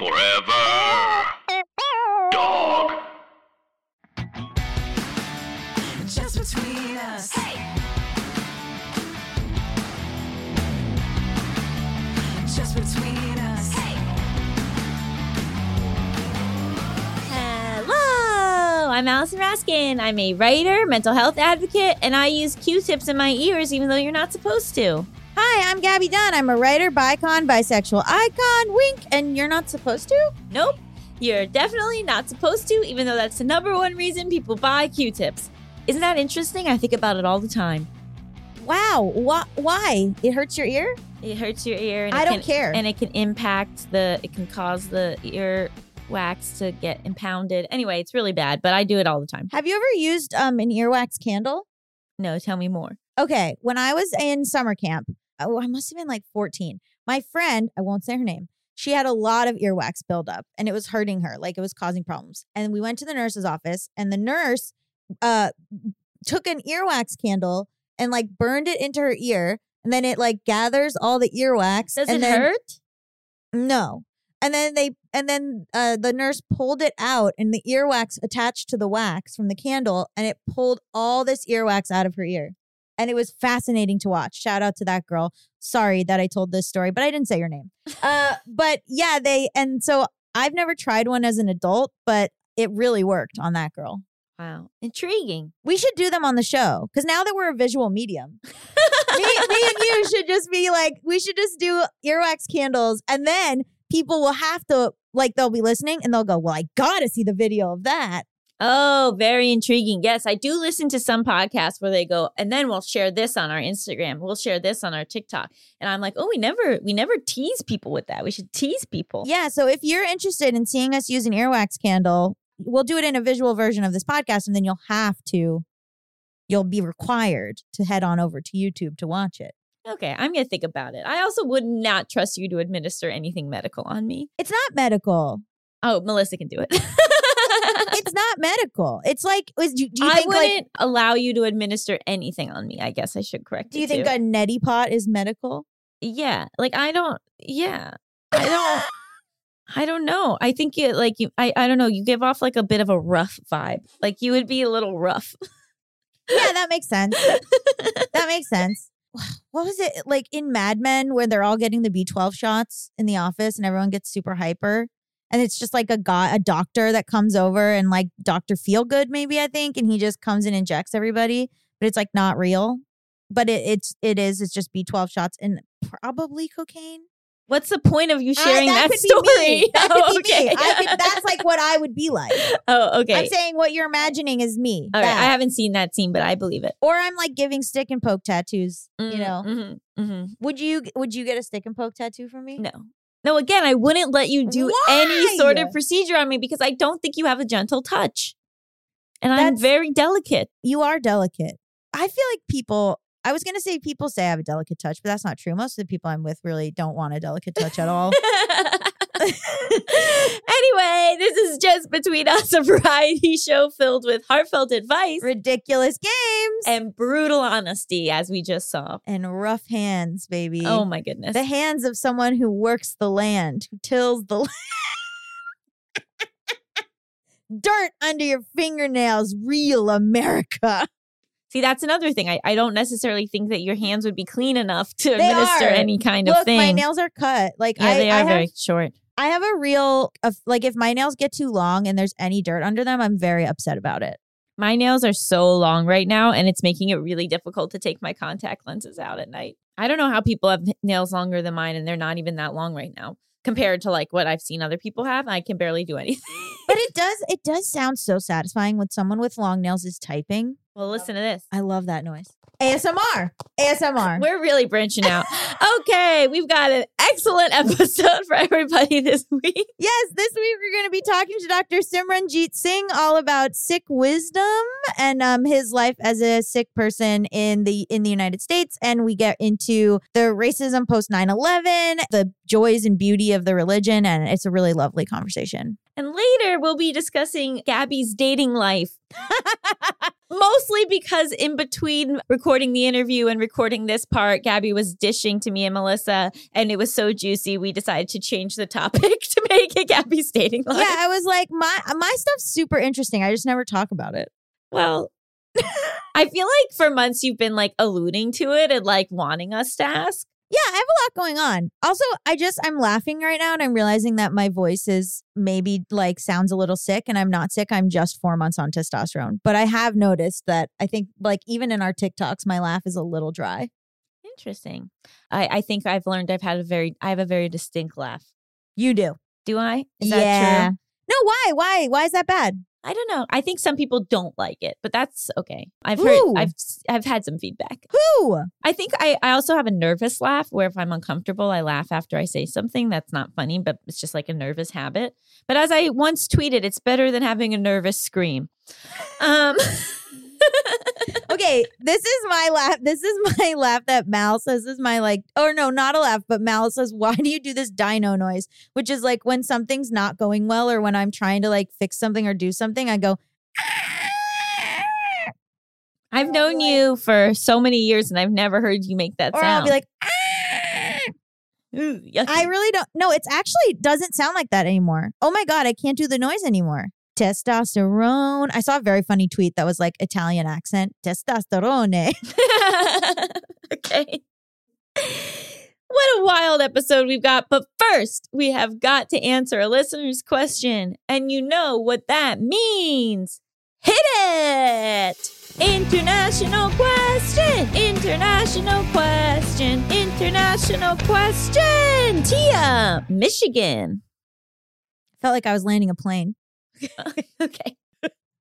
Forever. Dog. Just between us. Hey. Just between us. Hello, I'm Allison Raskin. I'm a writer, mental health advocate, and I use Q-tips in my ears even though you're not supposed to. Hi, I'm Gaby Dunn. I'm a writer, bicon, bisexual icon, wink, and you're not supposed to? Nope, you're definitely not supposed to, even though that's the number one reason people buy Q-tips. Isn't that interesting? I think about it all the time. Wow. Wh- why? It hurts your ear? It hurts your ear. And I don't can, care. And it can impact the. It can cause the ear wax to get impounded. Anyway, it's really bad, but I do it all the time. Have you ever used um, an earwax candle? No, tell me more. Okay. When I was in summer camp, oh, I must have been like 14. My friend, I won't say her name, she had a lot of earwax buildup and it was hurting her. Like it was causing problems. And we went to the nurse's office and the nurse uh, took an earwax candle and like burned it into her ear. And then it like gathers all the earwax. Does and it then- hurt? No. And then they and then uh, the nurse pulled it out and the earwax attached to the wax from the candle and it pulled all this earwax out of her ear. And it was fascinating to watch. Shout out to that girl. Sorry that I told this story, but I didn't say your name. Uh but yeah, they and so I've never tried one as an adult, but it really worked on that girl. Wow, intriguing. We should do them on the show because now that we're a visual medium, me, me and you should just be like, we should just do earwax candles, and then people will have to like they'll be listening and they'll go, well, I gotta see the video of that. Oh, very intriguing. Yes, I do listen to some podcasts where they go, and then we'll share this on our Instagram. We'll share this on our TikTok. And I'm like, oh, we never, we never tease people with that. We should tease people. Yeah, so if you're interested in seeing us use an earwax candle, we'll do it in a visual version of this podcast, and then you'll have to, you'll be required to head on over to YouTube to watch it. Okay, I'm gonna think about it. I also would not trust you to administer anything medical on me. It's not medical. Oh, Melisa can do it. It's not medical. It's like, is, do, do you I wouldn't like, allow you to administer anything on me. I guess I should correct. You. Do you think too. a neti pot is medical? yeah, like I don't. Yeah, I don't. I don't know. I think you like you. I I don't know. You give off like a bit of a rough vibe. Like you would be a little rough. yeah, that makes sense. that makes sense. What was it like in Mad Men where they're all getting the B12 shots in the office and everyone gets super hyper? And it's just like a guy, a doctor that comes over and like Dr. Feelgood, maybe I think, and he just comes and injects everybody, but it's like not real. But it, it's it is it's just B12 shots and probably cocaine. What's the point of you I- sharing that, could story? That Oh, could be me. okay. I could, that's like what I would be like. oh, okay. I'm saying what you're imagining is me. All right. I haven't seen that scene, but I believe it. or I'm like giving stick and poke tattoos. You know, hmm hmm would you would you get a stick and poke tattoo from me? No. No, again, I wouldn't let you do any sort of procedure on me because I don't think you have a gentle touch. And I'm very delicate. You are delicate. I feel like people. I was gonna say people say I have a delicate touch, but that's not true. Most of the people I'm with really don't want a delicate touch at all. anyway, this is just between us, a variety show filled with heartfelt advice Ridiculous games and brutal honesty, as we just saw. and rough hands, baby. Oh my goodness. the hands of someone who works the land, who tills the land. Dirt under your fingernails, real America. See, that's another thing. I, I don't necessarily think that your hands would be clean enough to They administer are. any kind of Look, thing. my nails are cut. Like yeah, I, they I are have very short. I have a real of like if my nails get too long and there's any dirt under them, I'm very upset about it. My nails are so long right now, and it's making it really difficult to take my contact lenses out at night. I don't know how people have nails longer than mine, and they're not even that long right now compared to like what I've seen other people have. I can barely do anything. But it does it does sound so satisfying when someone with long nails is typing. Well, listen to this. I love that noise. ASMR. ASMR. We're really branching out. Okay, we've got an excellent episode for everybody this week. Yes, this week we're going to be talking to Dr. Simran Jeet Singh all about Sikh wisdom and um, his life as a Sikh person in the in the United States. And we get into the racism post 9-11, the joys and beauty of the religion, and it's a really lovely conversation. And later, we'll be discussing Gaby's dating life. Mostly because in between recording the interview and recording this part, Gaby was dishing to me and Melisa, and it was so juicy, we decided to change the topic to make it Gaby's dating life. yeah, I was like, my my stuff's super interesting. I just never talk about it. Well, I feel like for months you've been like alluding to it and like wanting us to ask. Yeah, I have a lot going on. Also, I just I'm laughing right now and I'm realizing that my voice is maybe like sounds a little sick and I'm not sick. I'm just 4 months on testosterone. But I have noticed that I think like even in our TikToks my laugh is a little dry. Interesting. I, I think I've learned I've had a very I have a very distinct laugh. You do. Do I? Is yeah. that true? No, why? Why? Why is that bad? I don't know. I think some people don't like it, but that's okay. I've heard Who? I've I've had some feedback. Who? I think I, I also have a nervous laugh where if I'm uncomfortable, I laugh after I say something that's not funny, but it's just like a nervous habit. But as I once tweeted, it's better than having a nervous scream. Um Okay, this is my laugh. This is my laugh that Mal says is my like, or no, not a laugh, but Mal says, Why do you do this dino noise? Which is like when something's not going well or when I'm trying to like fix something or do something, I go, I've known you for so many years and I've never heard you make that or sound. I'll be like, Ooh. I really don't. No, it's actually doesn't sound like that anymore. Oh my God, I can't do the noise anymore. Testosterone. I saw a very funny tweet that was like Italian accent. Testosterone. okay. What a wild episode we've got. But first, we have got to answer a listener's question. And you know what that means. Hit it! International question! International question! International question! Tia, Michigan. Felt like I was landing a plane. okay.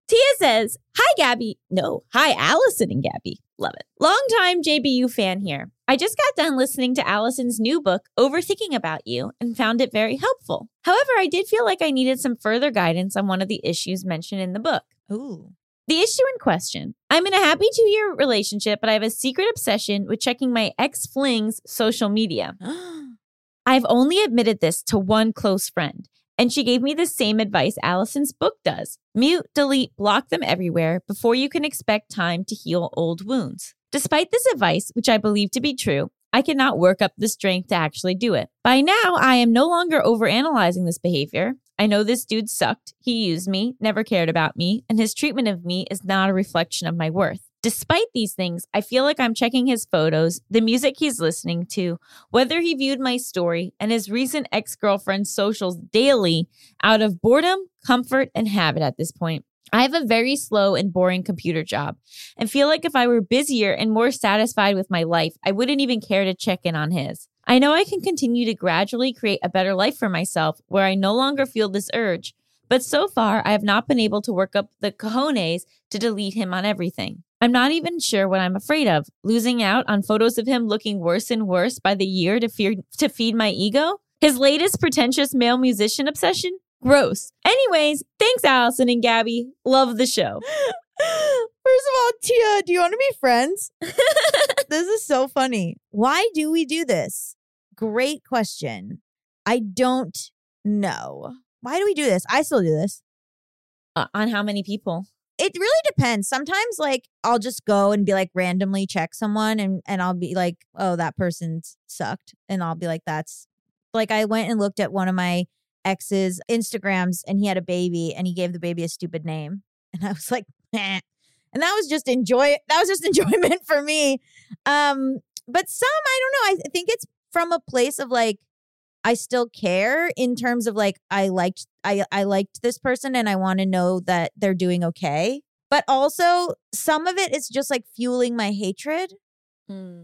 Tia says, Hi, Gaby. No, hi, Allison and Gaby. Love it. Longtime JBU fan here. I just got done listening to Allison's new book, Overthinking About You, and found it very helpful. However, I did feel like I needed some further guidance on one of the issues mentioned in the book. Ooh. The issue in question I'm in a happy two year relationship, but I have a secret obsession with checking my ex fling's social media. I've only admitted this to one close friend, and she gave me the same advice Allison's book does mute, delete, block them everywhere before you can expect time to heal old wounds. Despite this advice, which I believe to be true, I cannot work up the strength to actually do it. By now, I am no longer overanalyzing this behavior. I know this dude sucked. He used me, never cared about me, and his treatment of me is not a reflection of my worth. Despite these things, I feel like I'm checking his photos, the music he's listening to, whether he viewed my story, and his recent ex girlfriend's socials daily out of boredom, comfort, and habit at this point. I have a very slow and boring computer job and feel like if I were busier and more satisfied with my life, I wouldn't even care to check in on his. I know I can continue to gradually create a better life for myself where I no longer feel this urge, but so far I have not been able to work up the cojones to delete him on everything. I'm not even sure what I'm afraid of losing out on photos of him looking worse and worse by the year to, fear, to feed my ego. His latest pretentious male musician obsession? Gross. Anyways, thanks, Allison and Gaby. Love the show. First of all, Tia, do you want to be friends? this is so funny. Why do we do this? Great question. I don't know. Why do we do this? I still do this. Uh, on how many people? It really depends. Sometimes like I'll just go and be like randomly check someone and and I'll be like, "Oh, that person sucked." And I'll be like, "That's like I went and looked at one of my ex's Instagrams and he had a baby and he gave the baby a stupid name." And I was like. And that was just enjoy that was just enjoyment for me. Um but some I don't know. I think it's from a place of like I still care in terms of like I liked I I liked this person and I want to know that they're doing okay. But also some of it is just like fueling my hatred. Hmm.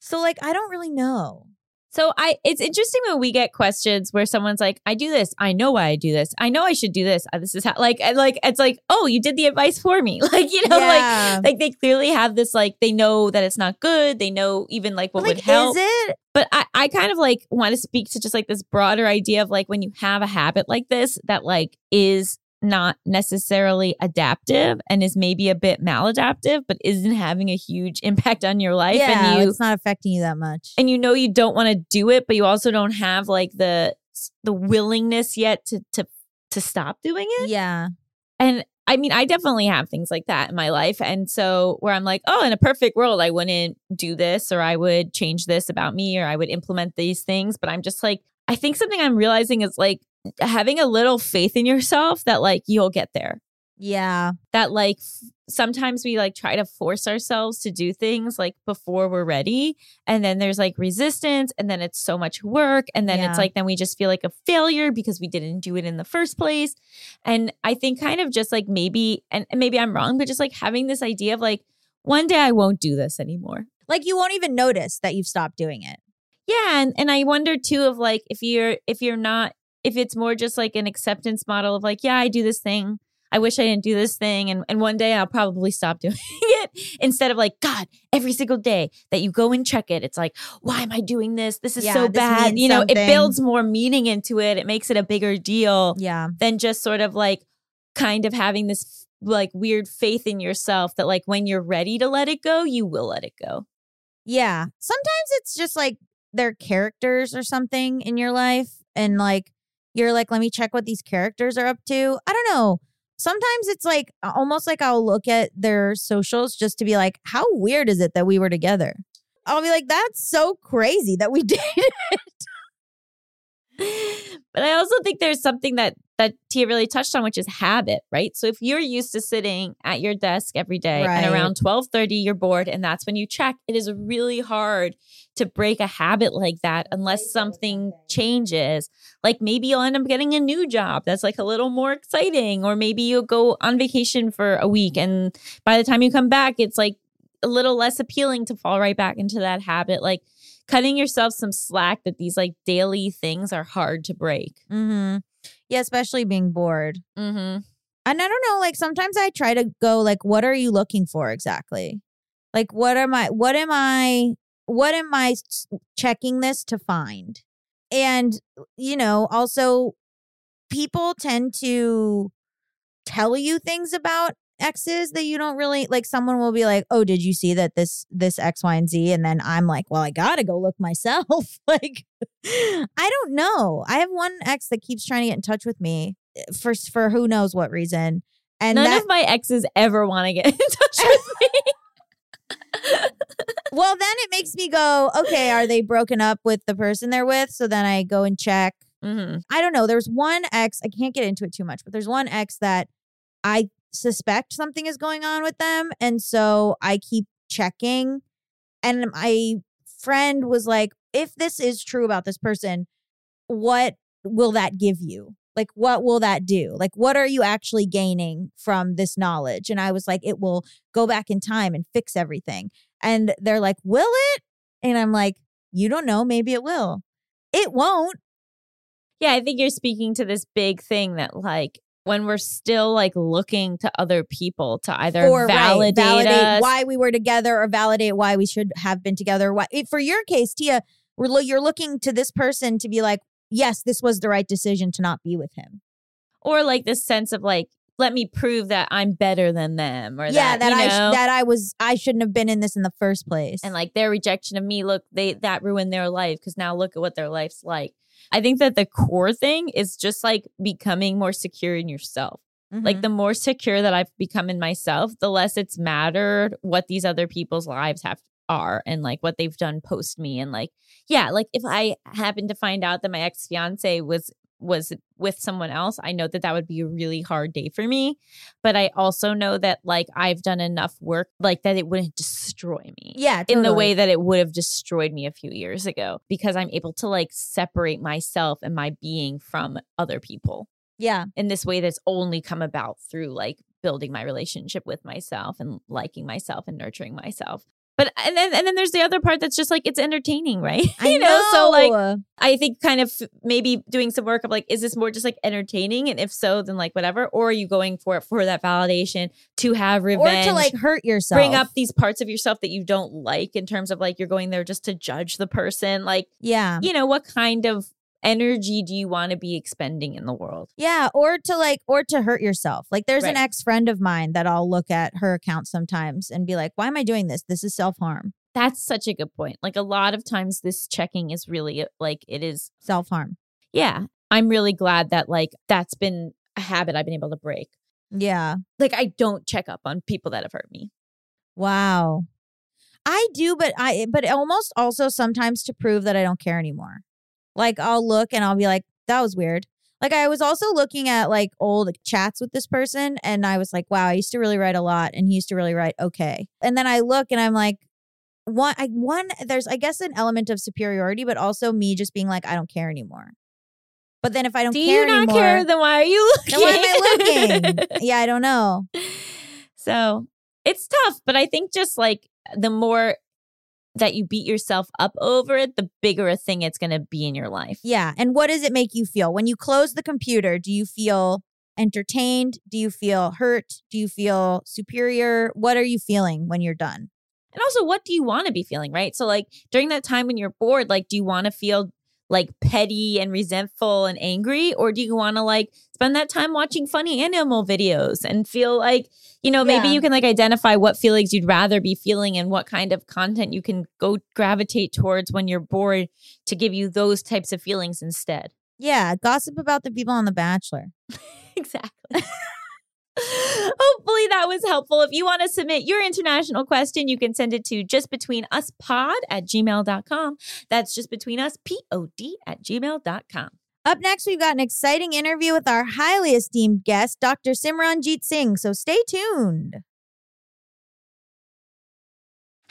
So like I don't really know. So I it's interesting when we get questions where someone's like, I do this, I know why I do this. I know I should do this. Uh, This is how like and like it's like, oh, you did the advice for me. Like, you know, Yeah. like like they clearly have this like they know that it's not good. They know even like what like would help. is it? But I, I kind of like want to speak to just like this broader idea of like when you have a habit like this that like is not necessarily adaptive and is maybe a bit maladaptive, but isn't having a huge impact on your life. yeah, and you it's not affecting you that much. and you know you don't want to do it, but you also don't have like the the willingness yet to to to stop doing it. yeah. And I mean, I definitely have things like that in my life. And so where I'm like, oh, in a perfect world, I wouldn't do this or I would change this about me or I would implement these things. But I'm just like, I think something I'm realizing is like having a little faith in yourself that like you'll get there. Yeah. That like f- sometimes we like try to force ourselves to do things like before we're ready and then there's like resistance and then it's so much work and then Yeah. it's like then we just feel like a failure because we didn't do it in the first place. And I think kind of just like maybe and, and maybe I'm wrong but just like having this idea of like one day I won't do this anymore. Like you won't even notice that you've stopped doing it. Yeah, and and I wonder too of like if you're if you're not if it's more just like an acceptance model of like yeah I do this thing I wish I didn't do this thing and and one day I'll probably stop doing it instead of like god every single day that you go and check it it's like why am I doing this this is Yeah, so this bad you know something. it builds more meaning into it it makes it a bigger deal Yeah. than just sort of like kind of having this like weird faith in yourself that like when you're ready to let it go you will let it go Yeah. Sometimes it's just like they're characters or something in your life. And like, you're like, let me check what these characters are up to. I don't know. Sometimes it's like almost like I'll look at their socials just to be like, how weird is it that we were together? I'll be like, that's so crazy that we dated. but I also think there's something that that Tia really touched on, which is habit, right? So if you're used to sitting at your desk every day Right. and around 1230 you're bored and that's when you check, it is really hard to break a habit like that unless something changes. Like maybe you'll end up getting a new job that's like a little more exciting, or maybe you'll go on vacation for a week and by the time you come back, it's like a little less appealing to fall right back into that habit. Like cutting yourself some slack that these like daily things are hard to break. mm-hmm. Yeah, especially being bored. Mm-hmm. And I don't know, like sometimes I try to go like, what are you looking for exactly? Like, what am I, what am I, what am I checking this to find? And, you know, also people tend to tell you things about exes that you don't really like someone will be like oh did you see that this this x y and z and then i'm like well i gotta go look myself like i don't know i have one ex that keeps trying to get in touch with me eh, for for who knows what reason and None that of my exes ever want to get in touch with me. well then it makes me go okay are they broken up with the person they're with so then i go and check mm-hmm. I don't know. There's one ex, I can't get into it too much, but there's one ex that I suspect something is going on with them. And so I keep checking. And my friend was like, if this is true about this person, what will that give you? Like, what will that do? Like, what are you actually gaining from this knowledge? And I was like, it will go back in time and fix everything. And they're like, will it? And I'm like, you don't know. Maybe it will. It won't. Yeah, I think you're speaking to this big thing that like when we're still like looking to other people to either or right, validate, validate us, why we were together or validate why we should have been together. Why, for your case, Tia, we're lo- you're looking to this person to be like, yes, this was the right decision to not be with him. or like this sense of like let me prove that I'm better than them or yeah, that, you I know? that I was I shouldn't have been in this in the first place. and like their rejection of me look they that ruined their life because now look at what their life's like i think that the core thing is just like becoming more secure in yourself Mhm. like the more secure that i've become in myself the less it's mattered what these other people's lives have are and like what they've done post me and like yeah like if i happen to find out that my ex-fiance was was with someone else i know that that would be a really hard day for me but i also know that like i've done enough work like that it wouldn't destroy me yeah, in the way that it would have destroyed me a few years ago because I'm able to like separate myself and my being from other people yeah, in this way that's only come about through like building my relationship with myself and liking myself and nurturing myself. But and then and then there's the other part that's just like it's entertaining, right? I you know, so like. I think kind of maybe doing some work of like, is this more just like entertaining? And if so, then like whatever. Or are you going for it for that validation to have revenge or to like hurt yourself. bring up these parts of yourself that you don't like in terms of like you're going there just to judge the person like yeah, you know what kind of energy do you want to be expending in the world yeah, or to like or to hurt yourself. Like there's an ex friend of mine that I'll look at her account sometimes and be like, why am I doing this? This is self harm. that's such a good point like a lot of times this checking is really uh, like it is Self harm. yeah i'm really glad that like that's been a habit i've been able to break Yeah. like i don't check up on people that have hurt me Wow. I do, but I but almost also sometimes to prove that I don't care anymore. Like I'll look and I'll be like, that was weird. Like I was also looking at like old chats with this person and I was like, wow, I used to really write a lot and he used to really write okay. And then I look and I'm like, one I one there's I guess an element of superiority, but also me just being like, I don't care anymore. But then if I don't Do care you not anymore, care? Then why are you looking? then why am I looking? yeah, I don't know. So it's tough, but I think just like the more that you beat yourself up over it, the bigger a thing it's going to be in your life. Yeah. And what does it make you feel? When you close the computer, do you feel entertained? Do you feel hurt? Do you feel superior? What are you feeling when you're done? And also, what do you want to be feeling, right? So, like during that time when you're bored, like, do you want to feel like petty and resentful and angry? Or do you want to like spend that time watching funny animal videos and feel like, you know, maybe Yeah. you can like identify what feelings you'd rather be feeling and what kind of content you can go gravitate towards when you're bored to give you those types of feelings instead. Yeah. Gossip about the people on The Bachelor. Exactly. Hopefully that was helpful. If you want to submit your international question, you can send it to justbetweenuspod at gmail.com. That's just between us, P-O-D at gmail.com. Up next, we've got an exciting interview with our highly esteemed guest, Dr. Simran Jeet Singh. So stay tuned.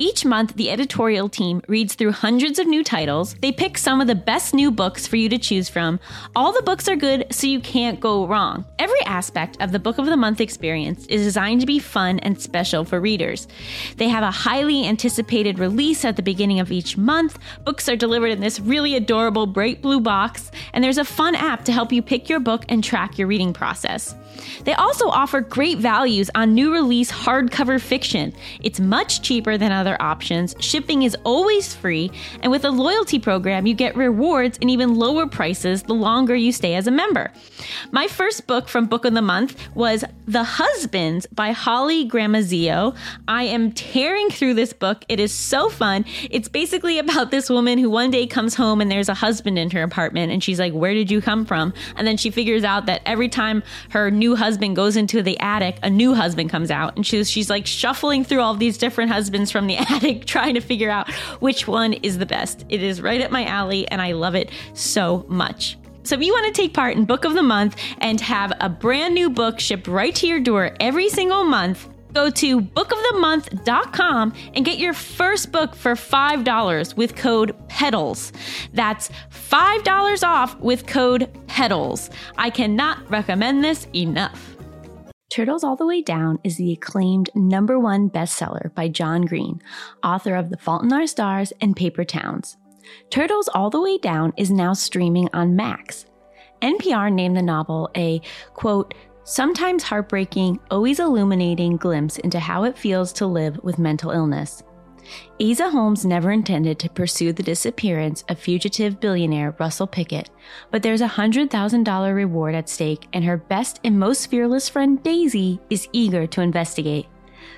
Each month, the editorial team reads through hundreds of new titles. They pick some of the best new books for you to choose from. All the books are good, so you can't go wrong. Every aspect of the Book of the Month experience is designed to be fun and special for readers. They have a highly anticipated release at the beginning of each month. Books are delivered in this really adorable bright blue box, and there's a fun app to help you pick your book and track your reading process. They also offer great values on new release hardcover fiction. It's much cheaper than other options, shipping is always free, and with a loyalty program, you get rewards and even lower prices the longer you stay as a member. My first book from Book of the Month was The Husbands by Holly Gramazio. I am tearing through this book. It is so fun. It's basically about this woman who one day comes home and there's a husband in her apartment, and she's like, Where did you come from? And then she figures out that every time her new husband goes into the attic, a new husband comes out. And she's, she's like shuffling through all these different husbands from the attic, trying to figure out which one is the best. It is right up my alley, and I love it so much. So, if you want to take part in Book of the Month and have a brand new book shipped right to your door every single month, go to bookofthemonth.com and get your first book for $5 with code PEDALS. That's $5 off with code PEDALS. I cannot recommend this enough. Turtles All the Way Down is the acclaimed number one bestseller by John Green, author of The Fault in Our Stars and Paper Towns. Turtles All the Way Down is now streaming on Max. NPR named the novel a, quote, sometimes heartbreaking, always illuminating glimpse into how it feels to live with mental illness. Aza Holmes never intended to pursue the disappearance of fugitive billionaire Russell Pickett, but there's a $100,000 reward at stake, and her best and most fearless friend Daisy is eager to investigate.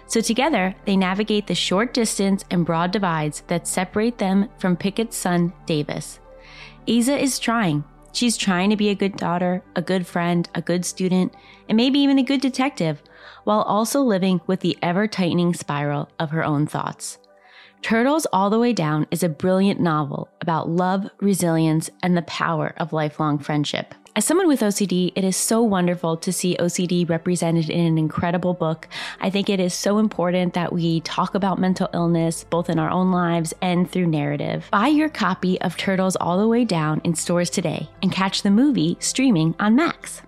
So together, they navigate the short distance and broad divides that separate them from Pickett's son, Davis. Aza is trying. She's trying to be a good daughter, a good friend, a good student, and maybe even a good detective, while also living with the ever tightening spiral of her own thoughts. Turtles All the Way Down is a brilliant novel about love, resilience, and the power of lifelong friendship. As someone with OCD, it is so wonderful to see OCD represented in an incredible book. I think it is so important that we talk about mental illness both in our own lives and through narrative. Buy your copy of Turtles All the Way Down in stores today and catch the movie streaming on Max.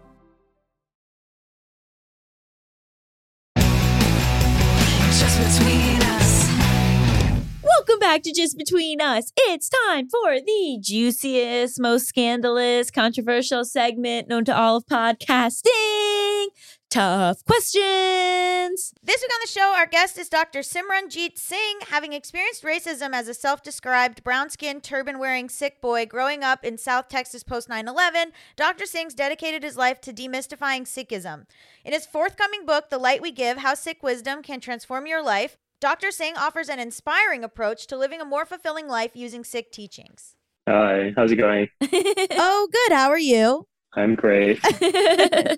Welcome back to Just Between Us. It's time for the juiciest, most scandalous, controversial segment known to all of podcasting Tough questions. This week on the show, our guest is Dr. Simran Jeet Singh. Having experienced racism as a self described brown skinned, turban wearing Sikh boy growing up in South Texas post 9 11, Dr. Singh's dedicated his life to demystifying Sikhism. In his forthcoming book, The Light We Give How Sikh Wisdom Can Transform Your Life, Dr. Singh offers an inspiring approach to living a more fulfilling life using Sikh teachings. Hi, how's it going? Oh, good. How are you? I'm great. so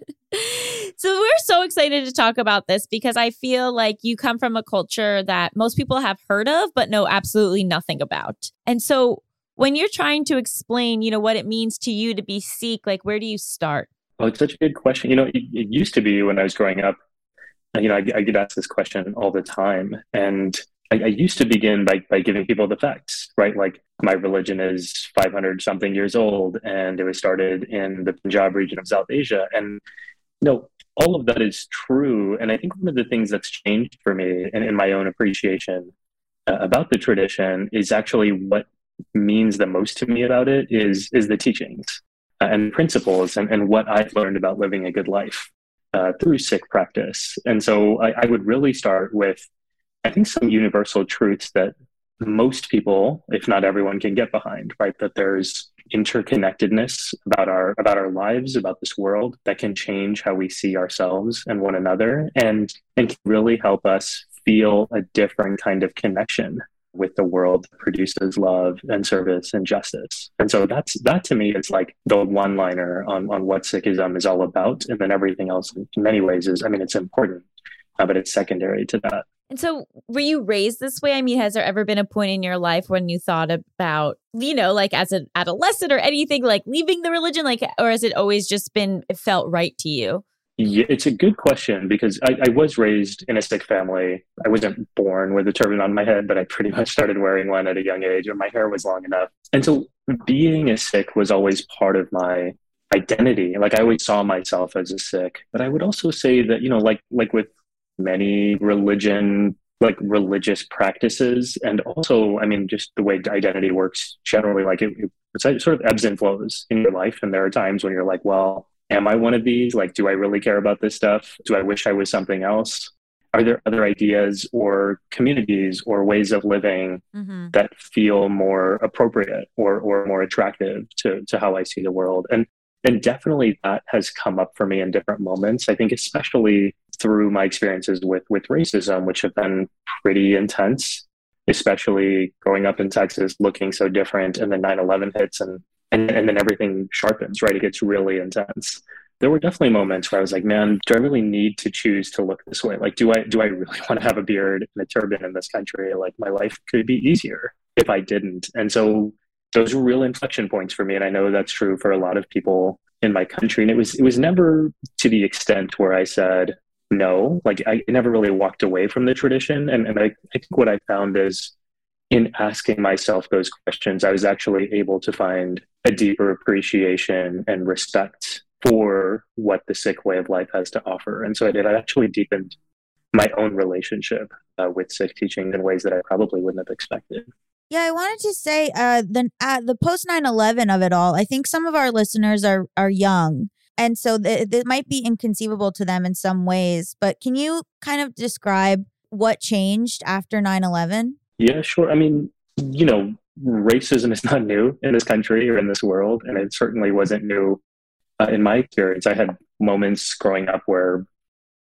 we're so excited to talk about this because I feel like you come from a culture that most people have heard of but know absolutely nothing about. And so when you're trying to explain, you know, what it means to you to be Sikh, like where do you start? Well, it's such a good question. You know, it, it used to be when I was growing up, you know, I, I get asked this question all the time. And I, I used to begin by, by giving people the facts, right? Like my religion is 500 something years old and it was started in the Punjab region of South Asia. And, you know, all of that is true. And I think one of the things that's changed for me and in my own appreciation uh, about the tradition is actually what means the most to me about it is, is the teachings uh, and principles and, and what I've learned about living a good life uh, through Sikh practice. And so I, I would really start with I think some universal truths that most people, if not everyone, can get behind, right? That there's interconnectedness about our about our lives, about this world that can change how we see ourselves and one another and and can really help us feel a different kind of connection with the world that produces love and service and justice. And so that's that to me is like the one liner on, on what Sikhism is all about. And then everything else in many ways is I mean it's important, uh, but it's secondary to that. And so, were you raised this way? I mean, has there ever been a point in your life when you thought about, you know, like as an adolescent or anything, like leaving the religion, like, or has it always just been felt right to you? Yeah, it's a good question because I, I was raised in a Sikh family. I wasn't born with a turban on my head, but I pretty much started wearing one at a young age, or my hair was long enough. And so, being a Sikh was always part of my identity. Like I always saw myself as a Sikh, but I would also say that you know, like like with many religion like religious practices and also i mean just the way identity works generally like it, it sort of ebbs and flows in your life and there are times when you're like well am i one of these? Like do i really care about this stuff? Do i wish i was something else? Are there other ideas or communities or ways of living Mm-hmm. that feel more appropriate or or more attractive to to how i see the world? And and definitely that has come up for me in different moments. I think especially through my experiences with with racism, which have been pretty intense, especially growing up in Texas, looking so different, and then 9/11 hits, and and and then everything sharpens. Right, it gets really intense. There were definitely moments where I was like, "Man, do I really need to choose to look this way? Like, do I do I really want to have a beard and a turban in this country? Like, my life could be easier if I didn't." And so those were real inflection points for me, and I know that's true for a lot of people in my country. And it was it was never to the extent where I said, no like i never really walked away from the tradition and, and I, I think what i found is in asking myself those questions i was actually able to find a deeper appreciation and respect for what the Sikh way of life has to offer and so i did i actually deepened my own relationship uh, with Sikh teaching in ways that i probably wouldn't have expected Yeah, I wanted to say uh, the uh, the post 9-11 of it all. I think some of our listeners are are young, and so th- it might be inconceivable to them in some ways. But can you kind of describe what changed after 9-11? Yeah, sure. I mean, you know, racism is not new in this country or in this world, and it certainly wasn't new uh, in my experience. I had moments growing up where,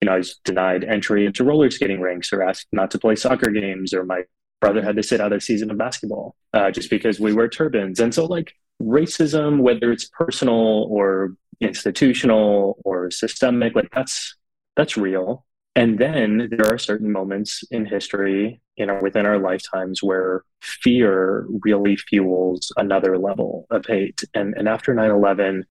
you know, I was denied entry into roller skating rinks or asked not to play soccer games, or my brother had to sit out a season of basketball uh, just because we wear turbans. And so, like, racism, whether it's personal or institutional or systemic, like that's that's real. And then there are certain moments in history, you know, within our lifetimes where fear really fuels another level of hate. And and after 9-11, you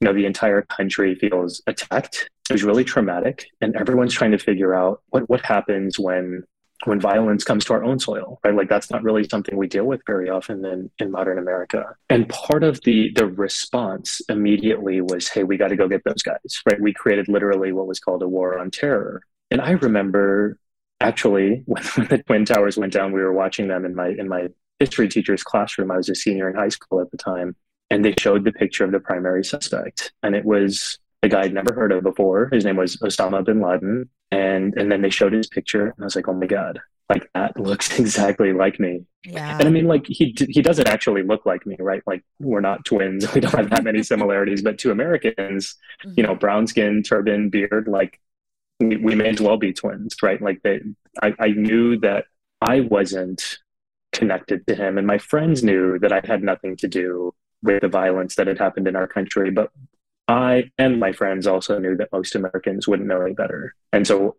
know, the entire country feels attacked. It was really traumatic. And everyone's trying to figure out what, what happens when when violence comes to our own soil, right? Like that's not really something we deal with very often in, in modern America. And part of the the response immediately was, hey, we got to go get those guys, right? We created literally what was called a war on terror. And I remember actually when, when the Twin Towers went down, we were watching them in my in my history teacher's classroom. I was a senior in high school at the time, and they showed the picture of the primary suspect, and it was a guy I'd never heard of before. His name was Osama bin Laden. And and then they showed his picture and I was like, oh my God, like that looks exactly like me. Yeah. And I mean, like he d- he doesn't actually look like me, right? Like we're not twins. We don't have that many similarities. But to Americans, you mm-hmm. know, brown skin, turban, beard, like we, may as well be twins, right? Like they, I, I knew that I wasn't connected to him, and my friends knew that I had nothing to do with the violence that had happened in our country. But I and my friends also knew that most Americans wouldn't know any better. And so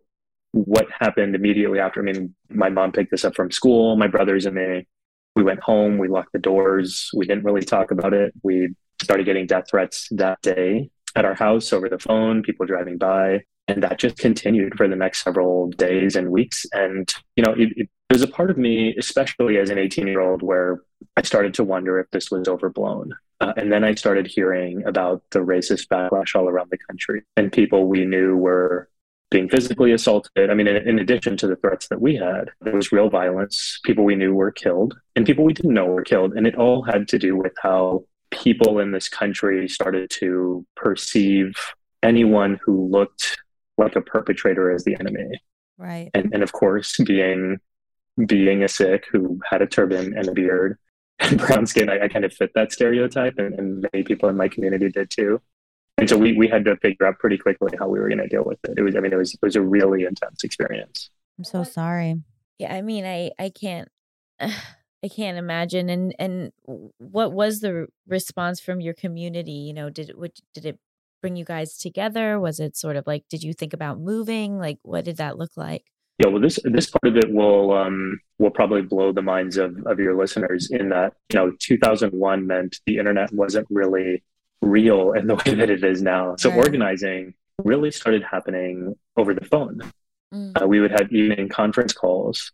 what happened immediately after, I mean, my mom picked us up from school, my brothers and me, we went home, we locked the doors, we didn't really talk about it. We started getting death threats that day at our house over the phone, people driving by. And that just continued for the next several days and weeks. And, you know, it, it, there's a part of me, especially as an 18 year old, where I started to wonder if this was overblown. Uh, and then I started hearing about the racist backlash all around the country and people we knew were being physically assaulted. I mean, in, in, addition to the threats that we had, there was real violence. People we knew were killed and people we didn't know were killed. And it all had to do with how people in this country started to perceive anyone who looked like a perpetrator as the enemy. Right. And, and of course, being being a Sikh who had a turban and a beard and brown skin, I, I kind of fit that stereotype, and, and many people in my community did too and so we, we had to figure out pretty quickly how we were going to deal with it. It was, I mean, it was, it was a really intense experience. I'm so sorry. Yeah, I mean, I I can't I can't imagine. And and what was the response from your community? You know, did it did it bring you guys together? Was it sort of like did you think about moving? Like, what did that look like? Yeah, well, this this part of it will um, will probably blow the minds of of your listeners. In that, you know, 2001 meant the internet wasn't really real in the way that it is now. So Right. organizing really started happening over the phone. Mm. Uh, we would have evening conference calls,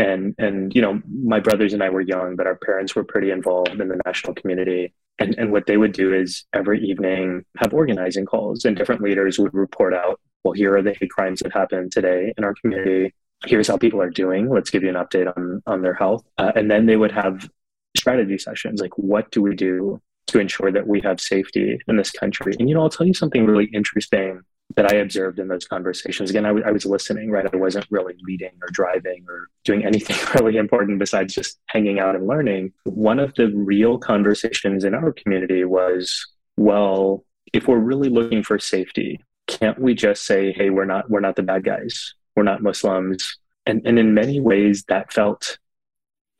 and and you know my brothers and I were young, but our parents were pretty involved in the national community. And and what they would do is every evening have organizing calls, and different leaders would report out. Well, here are the hate crimes that happened today in our community. Here's how people are doing. Let's give you an update on on their health. Uh, and then they would have strategy sessions like what do we do to ensure that we have safety in this country. And you know, I'll tell you something really interesting that I observed in those conversations. Again, I, w- I was listening, right? I wasn't really leading or driving or doing anything really important besides just hanging out and learning. One of the real conversations in our community was, well, if we're really looking for safety, can't we just say, hey, we're not we're not the bad guys. We're not Muslims. And and in many ways that felt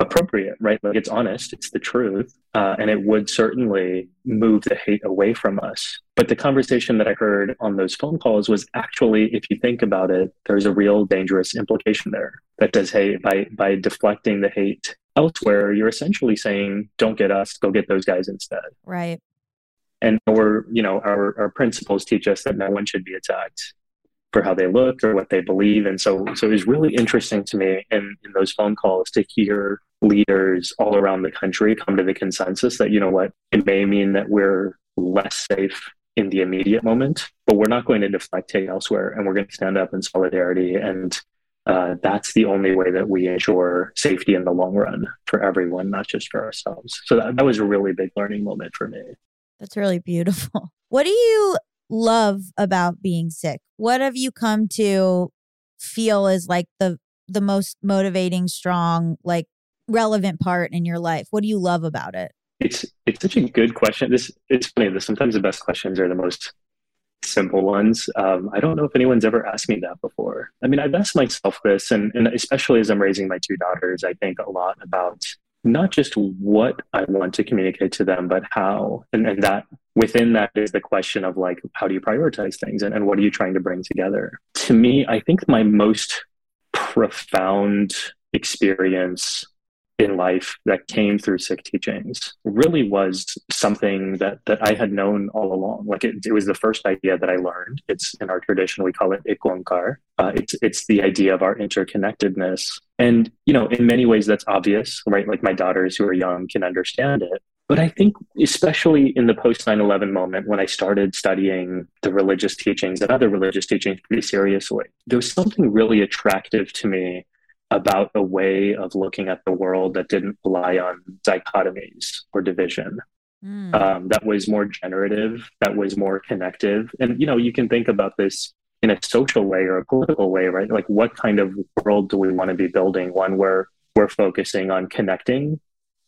appropriate, right? Like it's honest, it's the truth, uh, and it would certainly move the hate away from us. But the conversation that I heard on those phone calls was actually, if you think about it, there's a real dangerous implication there that says, hey, by by deflecting the hate elsewhere, you're essentially saying, don't get us, go get those guys instead. Right. And our, you know, our our principles teach us that no one should be attacked for how they look or what they believe. And so, so it was really interesting to me in, in those phone calls to hear leaders all around the country come to the consensus that, you know what, it may mean that we're less safe in the immediate moment, but we're not going to deflect hate elsewhere and we're going to stand up in solidarity. And uh, that's the only way that we ensure safety in the long run for everyone, not just for ourselves. So that, that was a really big learning moment for me. That's really beautiful. What do you love about being Sikh? What have you come to feel is like the the most motivating, strong, like relevant part in your life? What do you love about it? It's it's such a good question. This it's funny. That sometimes the best questions are the most simple ones. Um, I don't know if anyone's ever asked me that before. I mean, I've asked myself this, and, and especially as I'm raising my two daughters, I think a lot about not just what I want to communicate to them, but how. And, and that within that is the question of like, how do you prioritize things and, and what are you trying to bring together? To me, I think my most profound experience in life that came through Sikh teachings really was something that that I had known all along. Like it, it was the first idea that I learned. It's in our tradition we call it Ik Onkar. Uh, it's it's the idea of our interconnectedness, and you know, in many ways that's obvious, right? Like my daughters who are young can understand it. But I think, especially in the post 9 11 moment, when I started studying the religious teachings and other religious teachings pretty seriously, there was something really attractive to me about a way of looking at the world that didn't rely on dichotomies or division. Mm. um, that was more generative, that was more connective. And, you know, you can think about this in a social way or a political way, right? Like, what kind of world do we want to be building? One where we're focusing on connecting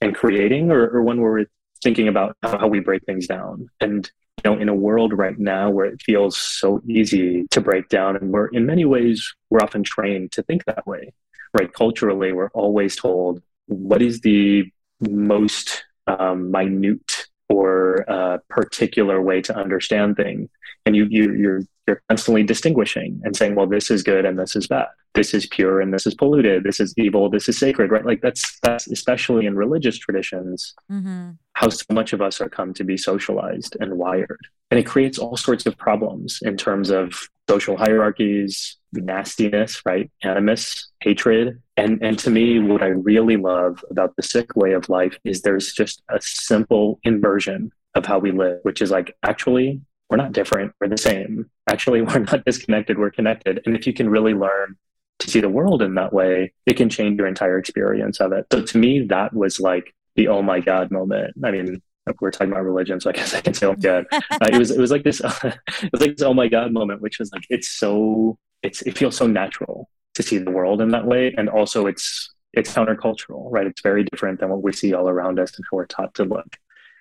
and creating, or, or one where we're thinking about how, how we break things down. And, you know, in a world right now where it feels so easy to break down, and we're in many ways, we're often trained to think that way, right? Culturally, we're always told what is the most um, minute or uh, particular way to understand things, and you, you you're you're constantly distinguishing and saying, well, this is good and this is bad. This is pure and this is polluted. This is evil. This is sacred, right? Like that's that's especially in religious traditions hmm how so much of us are come to be socialized and wired. And it creates all sorts of problems in terms of social hierarchies, nastiness, right? Animus, hatred. And and to me, what I really love about the Sikh way of life is there's just a simple inversion of how we live, which is like actually we're not different, we're the same. Actually, we're not disconnected, we're connected. And if you can really learn to see the world in that way, it can change your entire experience of it. So to me, that was like the oh my god moment. I mean, we're talking about religion, so I guess I can say oh my god. Uh, it was it was like this it was like this oh my god moment, which was like it's so it's it feels so natural to see the world in that way, and also it's it's countercultural, right? It's very different than what we see all around us and how we're taught to look.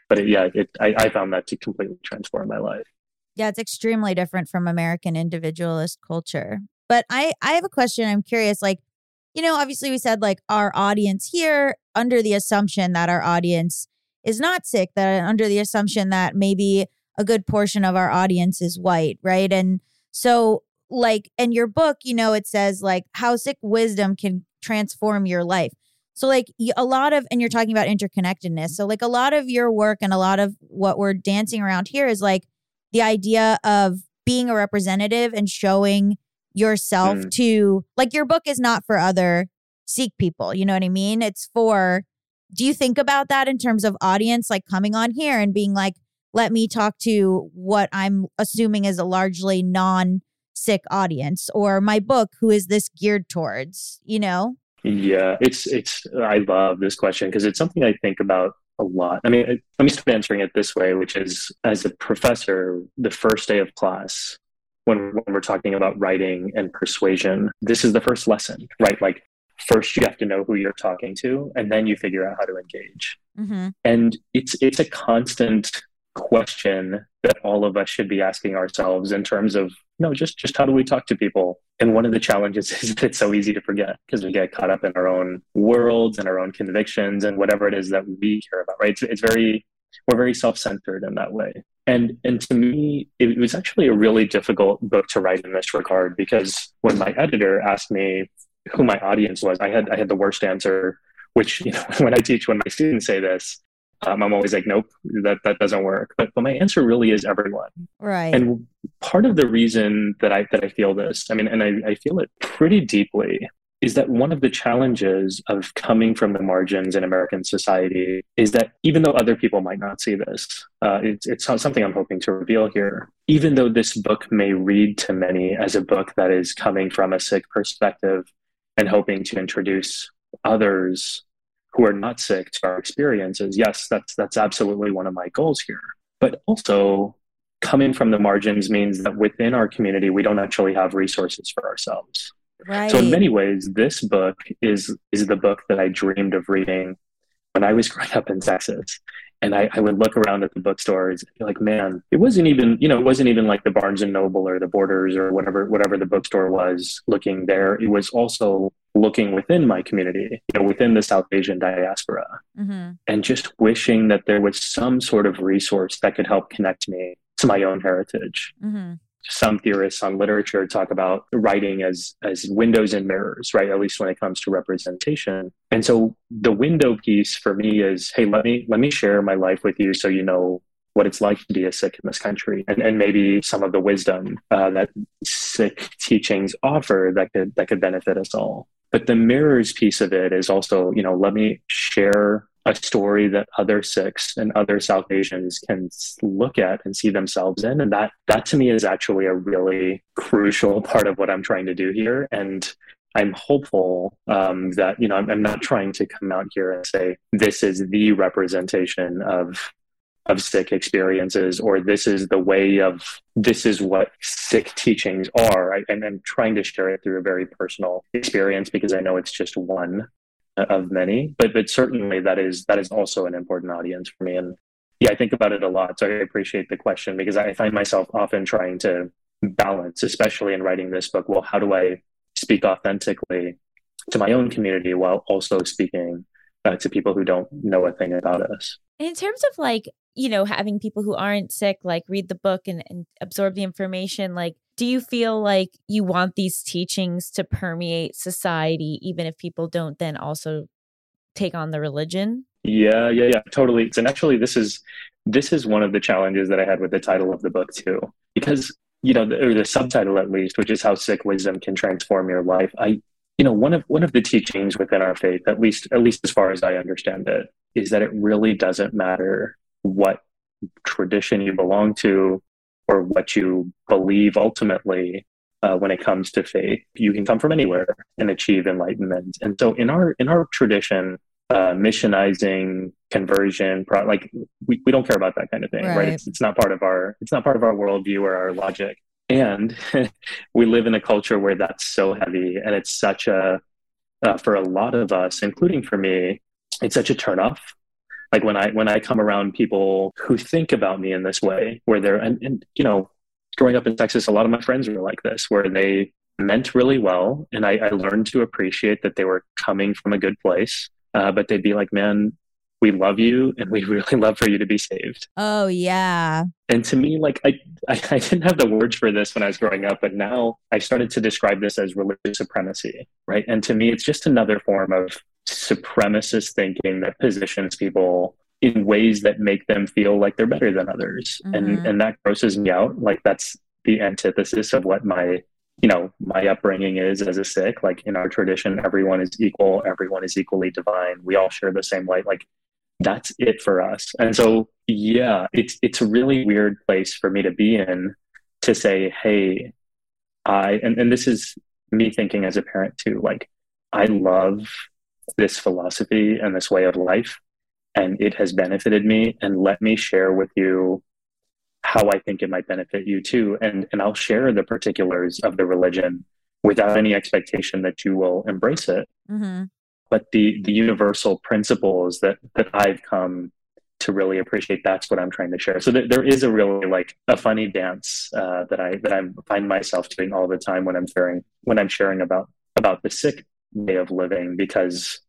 But it, yeah, it, I, I found that to completely transform my life. Yeah, it's extremely different from American individualist culture. But I I have a question. I'm curious like you know, obviously we said like our audience here under the assumption that our audience is not Sikh, that under the assumption that maybe a good portion of our audience is white, right? And so like in your book, you know, it says like how Sikh wisdom can transform your life. So like a lot of and you're talking about interconnectedness. So like a lot of your work and a lot of what we're dancing around here is like the idea of being a representative and showing yourself Mm. to like your book is not for other Sikh people. You know what I mean? It's for do you think about that in terms of audience like coming on here and being like, let me talk to what I'm assuming is a largely non Sikh audience or my book, who is this geared towards, you know? Yeah, it's it's. I love this question because it's something I think about a lot. I mean, let me start answering it this way, which is as a professor, the first day of class, when when we're talking about writing and persuasion, this is the first lesson, right? Like first you have to know who you're talking to, and then you figure out how to engage. Mm-hmm. And it's it's a constant question that all of us should be asking ourselves in terms of no, just just how do we talk to people? And one of the challenges is that it's so easy to forget because we get caught up in our own worlds and our own convictions and whatever it is that we care about, right? It's, it's very we're very self-centered in that way. And and to me, it was actually a really difficult book to write in this regard because when my editor asked me who my audience was, I had I had the worst answer. Which you know, when I teach, when my students say this, um, I'm always like, nope, that that doesn't work. But but my answer really is everyone. Right. And part of the reason that I that I feel this, I mean, and I, I feel it pretty deeply, is that one of the challenges of coming from the margins in American society is that even though other people might not see this, uh, it's it's something I'm hoping to reveal here. Even though this book may read to many as a book that is coming from a Sikh perspective and hoping to introduce others who are not Sikh to our experiences, yes, that's that's absolutely one of my goals here. But also coming from the margins means that within our community we don't actually have resources for ourselves. Right. So in many ways, this book is is the book that I dreamed of reading when I was growing up in Texas. And I, I would look around at the bookstores and be like, man, it wasn't even, you know, it wasn't even like the Barnes and Noble or the Borders or whatever, whatever the bookstore was looking there. It was also looking within my community, you know, within the South Asian diaspora mm-hmm. and just wishing that there was some sort of resource that could help connect me to my own heritage Mm-hmm. Some theorists on literature talk about writing as as windows and mirrors right? At least when it comes to representation. And so the window piece for me is hey let me let me share my life with you so you know what it's like to be a Sikh in this country. And, and maybe some of the wisdom uh, that Sikh teachings offer that could that could benefit us all. But the mirrors piece of it is also you know let me share a story that other Sikhs and other South Asians can look at and see themselves in. And that, that to me is actually a really crucial part of what I'm trying to do here. And I'm hopeful um, that, you know, I'm, I'm not trying to come out here and say, this is the representation of, of Sikh experiences, or this is the way of this is what Sikh teachings are. I, and I'm trying to share it through a very personal experience because I know it's just one of many. But but certainly that is that is also an important audience for me. And yeah, I think about it a lot. So I appreciate the question because I find myself often trying to balance, especially in writing this book. Well, how do I speak authentically to my own community while also speaking uh, to people who don't know a thing about us? In terms of like, you know, having people who aren't Sikh like read the book and, and absorb the information, like, do you feel like you want these teachings to permeate society, even if people don't then also take on the religion? Yeah, yeah, yeah, totally. And actually, this is this is one of the challenges that I had with the title of the book too, because you know, the, or the subtitle at least, which is how Sikh wisdom can transform your life. I, you know, one of one of the teachings within our faith, at least at least as far as I understand it, is that it really doesn't matter what tradition you belong to or what you believe ultimately uh, when it comes to faith. You can come from anywhere and achieve enlightenment. And so, in our in our tradition, uh, missionizing, conversion, pro- like we, we don't care about that kind of thing, right? Right. It's, it's not part of our it's not part of our worldview or our logic. And we live in a culture where that's so heavy, and it's such a uh, for a lot of us, including for me, it's such a turnoff. Like when I when I come around people who think about me in this way, where they're and, and you know, growing up in Texas, a lot of my friends were like this, where they meant really well, and I, I learned to appreciate that they were coming from a good place. Uh, but they'd be like, "Man, we love you, and we really love for you to be saved." Oh yeah. And to me, like I, I, I didn't have the words for this when I was growing up, but now I started to describe this as religious supremacy, right? And to me, it's just another form of supremacist thinking that positions people in ways that make them feel like they're better than others, Mhm. and and that grosses me out. Like that's the antithesis of what my you know my upbringing is as a Sikh. Like in our tradition, everyone is equal, everyone is equally divine. We all share the same light. Like that's it for us. And so yeah, it's it's a really weird place for me to be in to say, hey, I and, and this is me thinking as a parent too, like I love this philosophy and this way of life and it has benefited me and let me share with you how I think it might benefit you too. And and I'll share the particulars of the religion without any expectation that you will embrace it hmm but the the universal principles that that I've come to really appreciate that's what I'm trying to share. So th- there is a really like a funny dance uh, that I that I find myself doing all the time when I'm sharing when I'm sharing about about the Sikh way of living because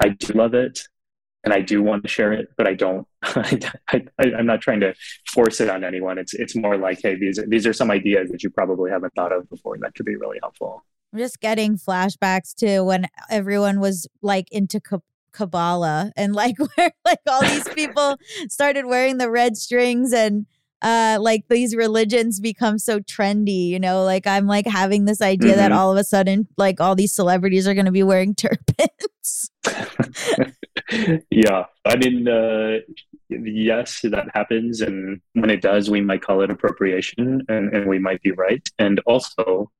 I do love it and I do want to share it, but I don't. I, I'm not trying to force it on anyone. It's it's more like, hey, these these are some ideas that you probably haven't thought of before that could be really helpful. I'm just getting flashbacks to when everyone was like into Ka- Kabbalah and like where like all these people started wearing the red strings and uh like these religions become so trendy, you know, like I'm like having this idea that Mhm. all of a sudden like all these celebrities are going to be wearing turbans. yeah, I mean, uh, yes, that happens, and when it does, we might call it appropriation, and, and we might be right. And also,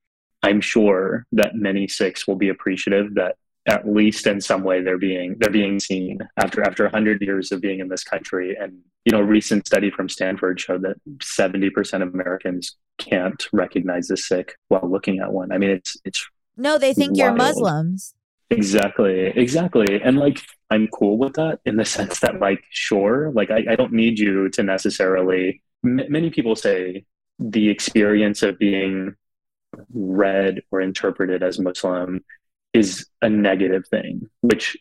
I'm sure that many Sikhs will be appreciative that at least in some way they're being they're being seen after after 100 years of being in this country and you know a recent study from stanford showed that 70% of americans can't recognize a sikh while looking at one i mean it's it's No, they think you're Muslims. Exactly, exactly. And like, I'm cool with that in the sense that, like, sure, like, I, I don't need you to necessarily. M- many people say the experience of being read or interpreted as Muslim is a negative thing, which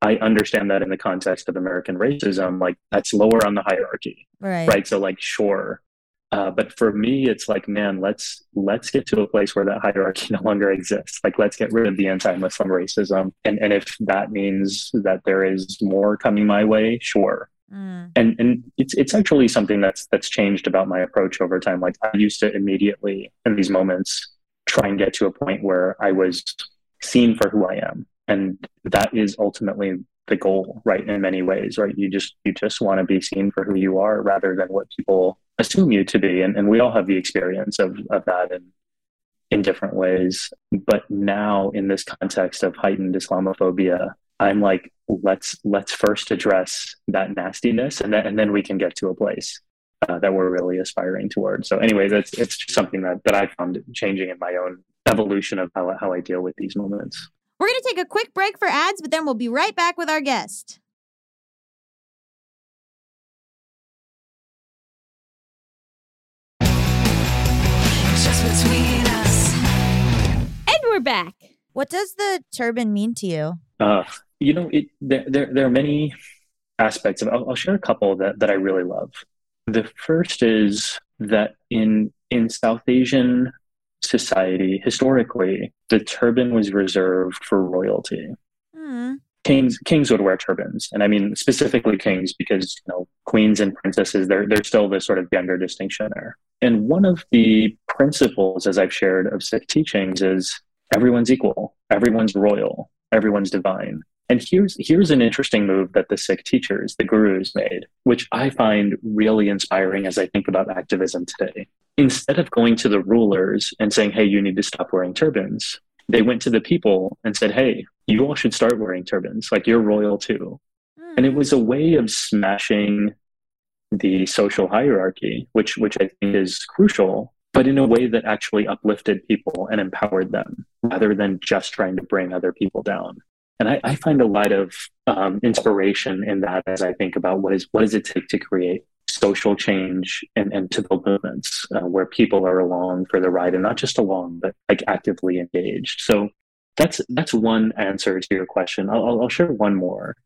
I understand that in the context of American racism, like, that's lower on the hierarchy Right. right? So like sure. Uh, but for me it's like man let's let's get to a place where that hierarchy no longer exists. Like let's get rid of the anti-muslim racism. And and if that means that there is more coming my way sure Mm. and and it's it's actually something that's that's changed about my approach over time. Like i used to immediately in these moments try and get to a point where i was seen for who i am. And that is ultimately the goal right in many ways right? You just you just want to be seen for who you are rather than what people assume you to be. And, and we all have the experience of of that in in different ways. But now in this context of heightened islamophobia I'm like, let's let's first address that nastiness, and then and then we can get to a place uh, that we're really aspiring toward. So anyway, that's it's just something that that I found changing in my own evolution of how how I deal with these moments. We're going to take a quick break for ads, but then we'll be right back with our guest. Between us. And we're back. What does the turban mean to you? Uh, you know, it, there, there there are many aspects of. I'll, I'll share a couple that that I really love. The first is that in in South Asian society, historically, the turban was reserved for royalty. Hmm. Kings kings would wear turbans, and I mean specifically kings because you know queens and princesses. There there's still this sort of gender distinction there. And one of the principles, as I've shared, of Sikh teachings is everyone's equal, everyone's royal, everyone's divine. And here's here's an interesting move that the Sikh teachers, the gurus, made, which I find really inspiring as I think about activism today. Instead of going to the rulers and saying, "Hey, you need to stop wearing turbans," they went to the people and said, "Hey, you all should start wearing turbans. Like you're royal too." Hmm. And it was a way of smashing the social hierarchy, which which I think is crucial, but in a way that actually uplifted people and empowered them, rather than just trying to bring other people down. And I, I find a lot of um, inspiration in that as I think about what is what does it take to create social change and, and to build movements uh, where people are along for the ride and not just along, but like actively engaged. So that's that's one answer to your question. I'll, I'll- share one more,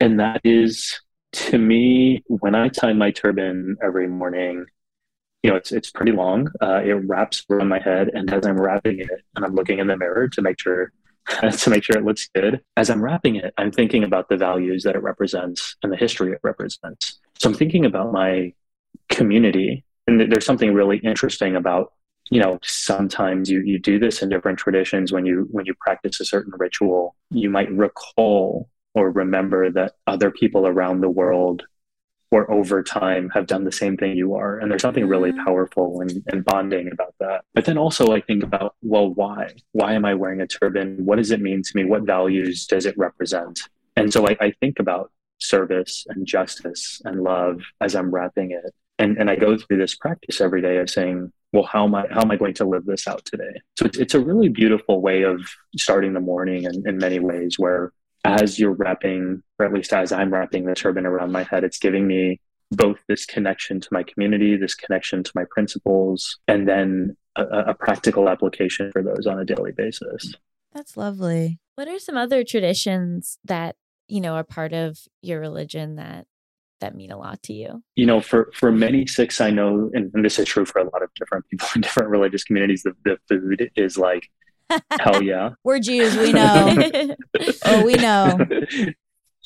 and that is to me when I tie my turban every morning. You know, it's it's pretty long. Uh, it wraps around my head, and as I'm wrapping it, and I'm looking in the mirror to make sure to make sure it looks good. As I'm wrapping it, I'm thinking about the values that it represents and the history it represents. So I'm thinking about my community, and there's something really interesting about you know sometimes you you do this in different traditions when you when you practice a certain ritual you might recall or remember that other people around the world or over time have done the same thing you are. And there's something really Mhm. powerful and, and bonding about that. But then also i think about well why? Why am i wearing a turban? What does it mean to me? What values does it represent? And so i, I think about service and justice and love as i'm wrapping it. And and i go through this practice every day of saying well how am i how am i going to live this out today? So it's, it's a really beautiful way of starting the morning in, in many ways where as you're wrapping or at least as i'm wrapping the turban around my head it's giving me both this connection to my community this connection to my principles and then a, a practical application for those on a daily basis That's lovely. What are some other traditions that, you know, are part of your religion that that mean a lot to you? you know, for for many Sikhs, I know, and, and this is true for a lot of different people in different religious communities. The, the food is like hell yeah. We're Jews, we know. oh, we know.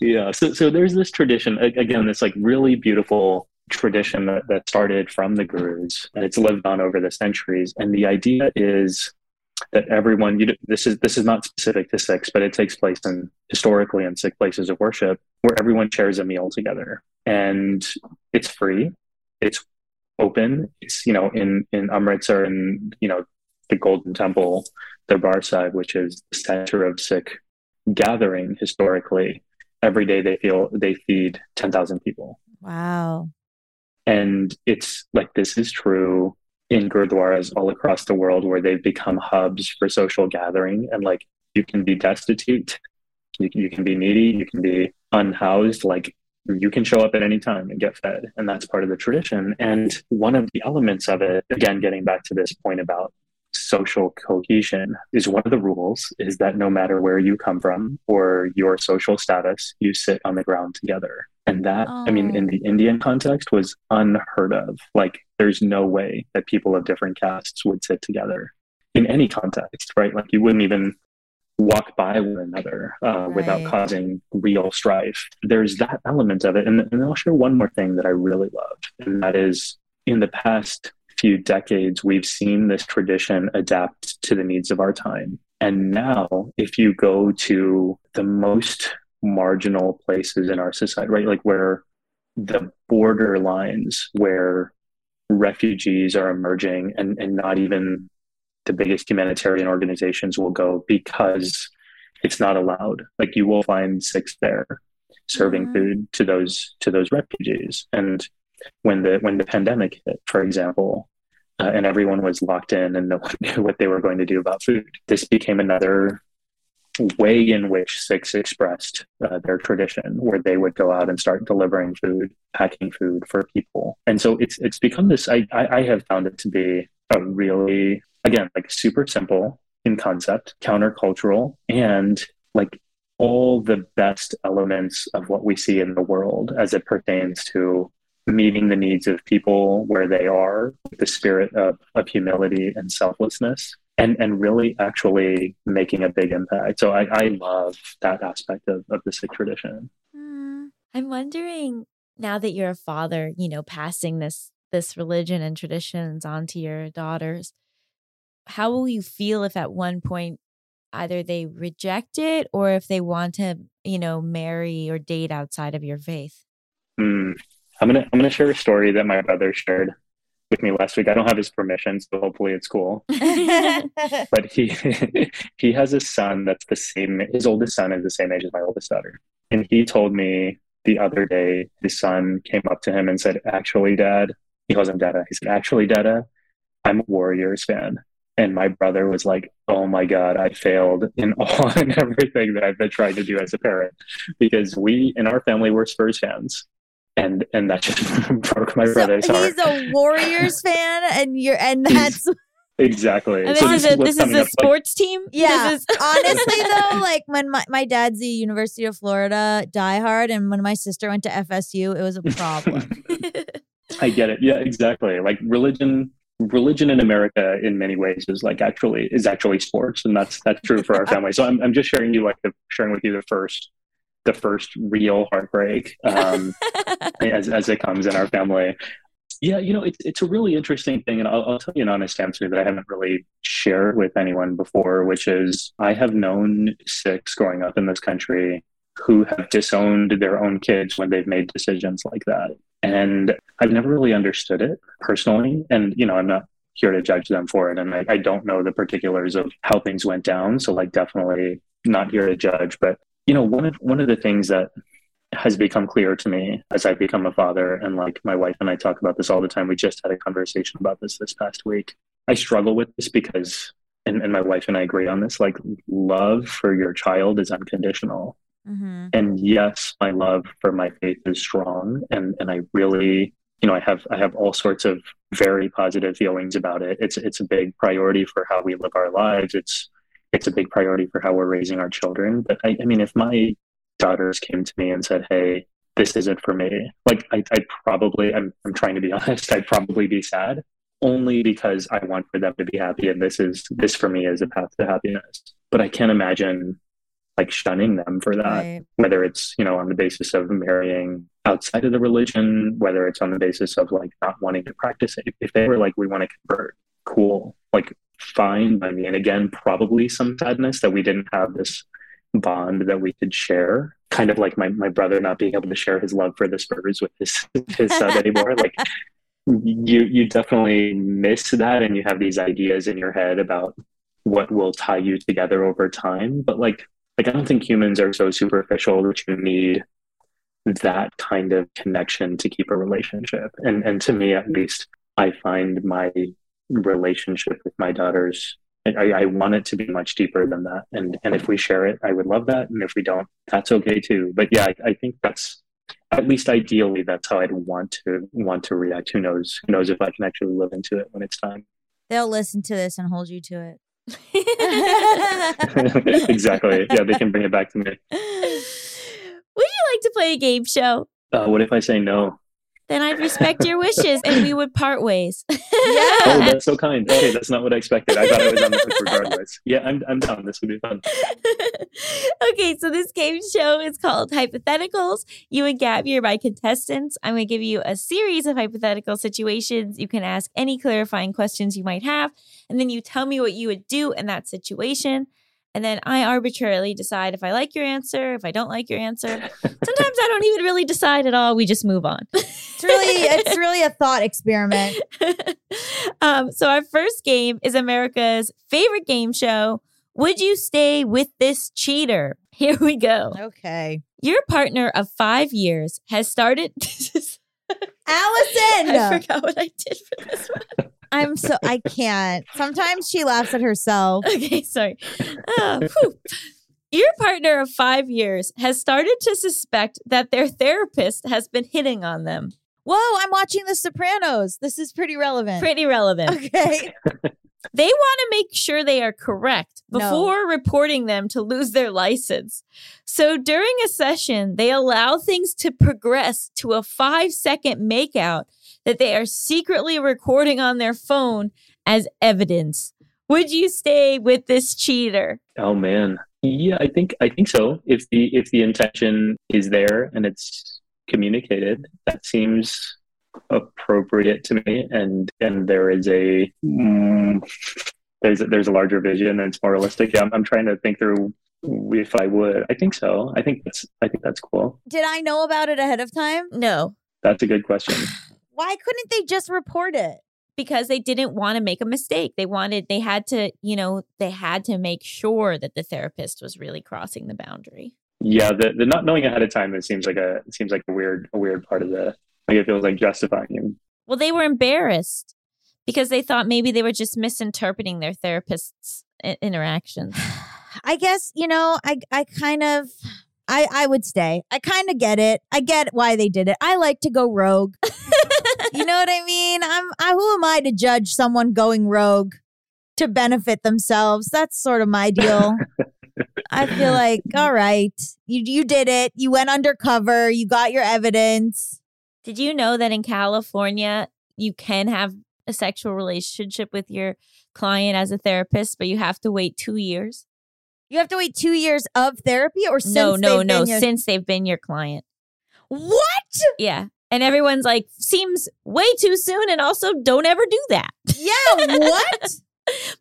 yeah. So so there's this tradition again. This like really beautiful tradition that that started from the gurus, and it's lived on over the centuries. And the idea is that everyone you this is this is not specific to Sikhs, but it takes place in historically in Sikh places of worship where everyone shares a meal together, and it's free, it's open. It's you know in in Amritsar and you know the Golden Temple, Sahib, which is the center of Sikh gathering historically. Every day they feel they feed ten thousand people, Wow. and it's like this is true in gurdwaras all across the world where they've become hubs for social gathering and like you can be destitute you, you can be needy you can be unhoused like you can show up at any time and get fed and that's part of the tradition and one of the elements of it again getting back to this point about social cohesion is one of the rules is that no matter where you come from or your social status you sit on the ground together. And that i mean in Oh. the indian context was unheard of. Like there's no way that people of different castes would sit together in any context right? Like you wouldn't even walk by one another uh, without causing real strife. There's that element of it. And, and i'll share one more thing that i really love and that is in the past few decades we've seen this tradition adapt to the needs of our time and now if you go to the most marginal places in our society right like where the border lines where refugees are emerging and, and not even the biggest humanitarian organizations will go because it's not allowed. Like you will find Sikhs there serving Mhm. food to those to those refugees. And when the when the pandemic hit, for example, uh, and everyone was locked in and no one knew what they were going to do about food, this became another way in which Sikhs expressed uh, their tradition, where they would go out and start delivering food, packing food for people. And so it's it's become this. I I, I have found it to be a really again like super simple in concept, countercultural, and like all the best elements of what we see in the world as it pertains to meeting the needs of people where they are with the spirit of, of humility and selflessness and and really actually making a big impact so i, I love that aspect of, of the sikh tradition Mm. I'm wondering now that you're a father, you know, passing this this religion and traditions on to your daughters, how will you feel if at one point either they reject it or if they want to, you know, marry or date outside of your faith? I'm gonna i'm gonna share a story that my brother shared with me last week. I don't have his permission so hopefully it's cool. But he he has a son that's the same his oldest son is the same age as my oldest daughter. And he told me the other day his son came up to him and said actually dad he calls him dada. He said actually dada i'm a warriors fan. And my brother was like oh my god i failed in all and everything that i've been trying to do as a parent. Because we in our family were spurs fans and and that just broke my So brother's heart he's a Warriors fan, and you're, and that's exactly And So this is a this is a up, like- sports team. Yeah, This is- honestly though, like when my, my dad's the University of Florida diehard, and when my sister went to FSU, it was a problem. I get it. Yeah, exactly. Like religion, religion in America, in many ways, is like actually is actually sports, and that's that's true for our family. So I'm I'm just sharing you like the, sharing with you the first the first real heartbreak um, as as it comes in our family. Yeah, you know, it's it's a really interesting thing, and I'll, I'll tell you an honest answer that I haven't really shared with anyone before, which is I have known Sikhs growing up in this country who have disowned their own kids when they've made decisions like that. And I've never really understood it personally. And, you know, I'm not here to judge them for it. And I, I don't know the particulars of how things went down. So, like, definitely not here to judge. But, you know, one of, one of the things that has become clear to me as I've become a father, and like my wife and I talk about this all the time. We just had a conversation about this this past week. I struggle with this because, and, and my wife and I agree on this, like, love for your child is unconditional hmm and yes my love for my faith is strong and and i really you know i have i have all sorts of very positive feelings about it it's it's a big priority for how we live our lives it's it's a big priority for how we're raising our children. But i, I mean if my daughters came to me and said hey this isn't for me like I, i'd probably I'm, I'm trying to be honest i'd probably be sad only because i want for them to be happy and this is this for me is a path to happiness. But i can't imagine like shunning them for that Right. whether it's you know on the basis of marrying outside of the religion whether it's on the basis of like not wanting to practice it. If they were like we want to convert cool like fine. I mean, again probably some sadness that we didn't have this bond that we could share. Kind of like my, my brother not being able to share his love for the spurs with his his son anymore. Like you you definitely miss that and you have these ideas in your head about what will tie you together over time. But like like i don't think humans are so superficial that you need that kind of connection to keep a relationship. And and to me at least i find my relationship with my daughters. I, I want it to be much deeper than that. And and if we share it i would love that. And if we don't that's okay too. But yeah i, I think that's at least ideally that's how i'd want to want to react. Who knows? Who knows if i can actually live into it when it's time. They'll listen to this and hold you to it. exactly. Yeah they can bring it back to me. Would you like to play a game show? uh, what if i say no Then I'd respect your wishes and we would part ways. oh that's so kind okay that's not what i expected i thought I was on the hook regardless yeah i'm, I'm down this would be fun okay, so this game show is called Hypotheticals. You and Gaby are my contestants. I'm going to give you a series of hypothetical situations. You can ask any clarifying questions you might have, and then you tell me what you would do in that situation. And then I arbitrarily decide if I like your answer, if I don't like your answer. Sometimes I don't even really decide at all. We just move on. It's really, it's really a thought experiment. um, so our first game is America's favorite game show, Would you stay with this cheater? Here we go. Okay. Your partner of five years has started. Allison! I forgot what I did for this one. I'm so, I can't. Sometimes she laughs at herself. Okay, sorry. Ah. Your partner of five years has started to suspect that their therapist has been hitting on them. Whoa, I'm watching The Sopranos. This is pretty relevant. Pretty relevant. Okay. They want to make sure they are correct No. before reporting them to lose their license. So during a session, they allow things to progress to a five second makeout that they are secretly recording on their phone as evidence. Would you stay with this cheater? Oh man. Yeah, I think I think so. If the if the intention is there and it's communicated, that seems appropriate to me. And and there is a mm, there's a, there's a larger vision and it's more realistic. Yeah, I'm, I'm trying to think through if I would. I think so. I think that's I think that's cool. Did I know about it ahead of time? No, That's a good question. Why couldn't they just report it? because they didn't want to make a mistake. They wanted, they had to, you know, they had to make sure that the therapist was really crossing the boundary. Yeah, the, the not knowing ahead of time it seems like a it seems like a weird a weird part of the like it feels like justifying you. Well, they were embarrassed because they thought maybe they were just misinterpreting their therapist's i- interactions. I guess, you know, I I kind of I I would stay. I kind of get it. I get why they did it. I like to go rogue. you know what I mean? I'm I, who am I to judge someone going rogue to benefit themselves? That's sort of my deal. I feel like, all right, you you did it. You went undercover. You got your evidence. Did you know that in California, you can have a sexual relationship with your client as a therapist, but you have to wait two years? You have to wait two years of therapy, or since no, no, no, your- since they've been your client. what? Yeah. And everyone's like, seems way too soon. And also, don't ever do that. Yeah, what?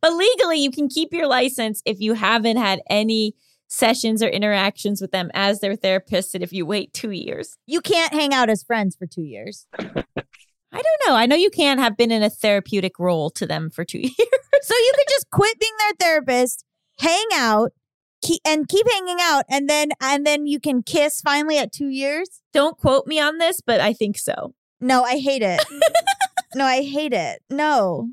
But legally, you can keep your license if you haven't had any sessions or interactions with them as their therapist. And if you wait two years, you can't hang out as friends for two years. I don't know. I know you can't have been in a therapeutic role to them for two years. So you could just quit being their therapist, hang out, keep, and keep hanging out, and then and then you can kiss finally at two years. Don't quote me on this, but I think so. No, I hate it. no, I hate it. No.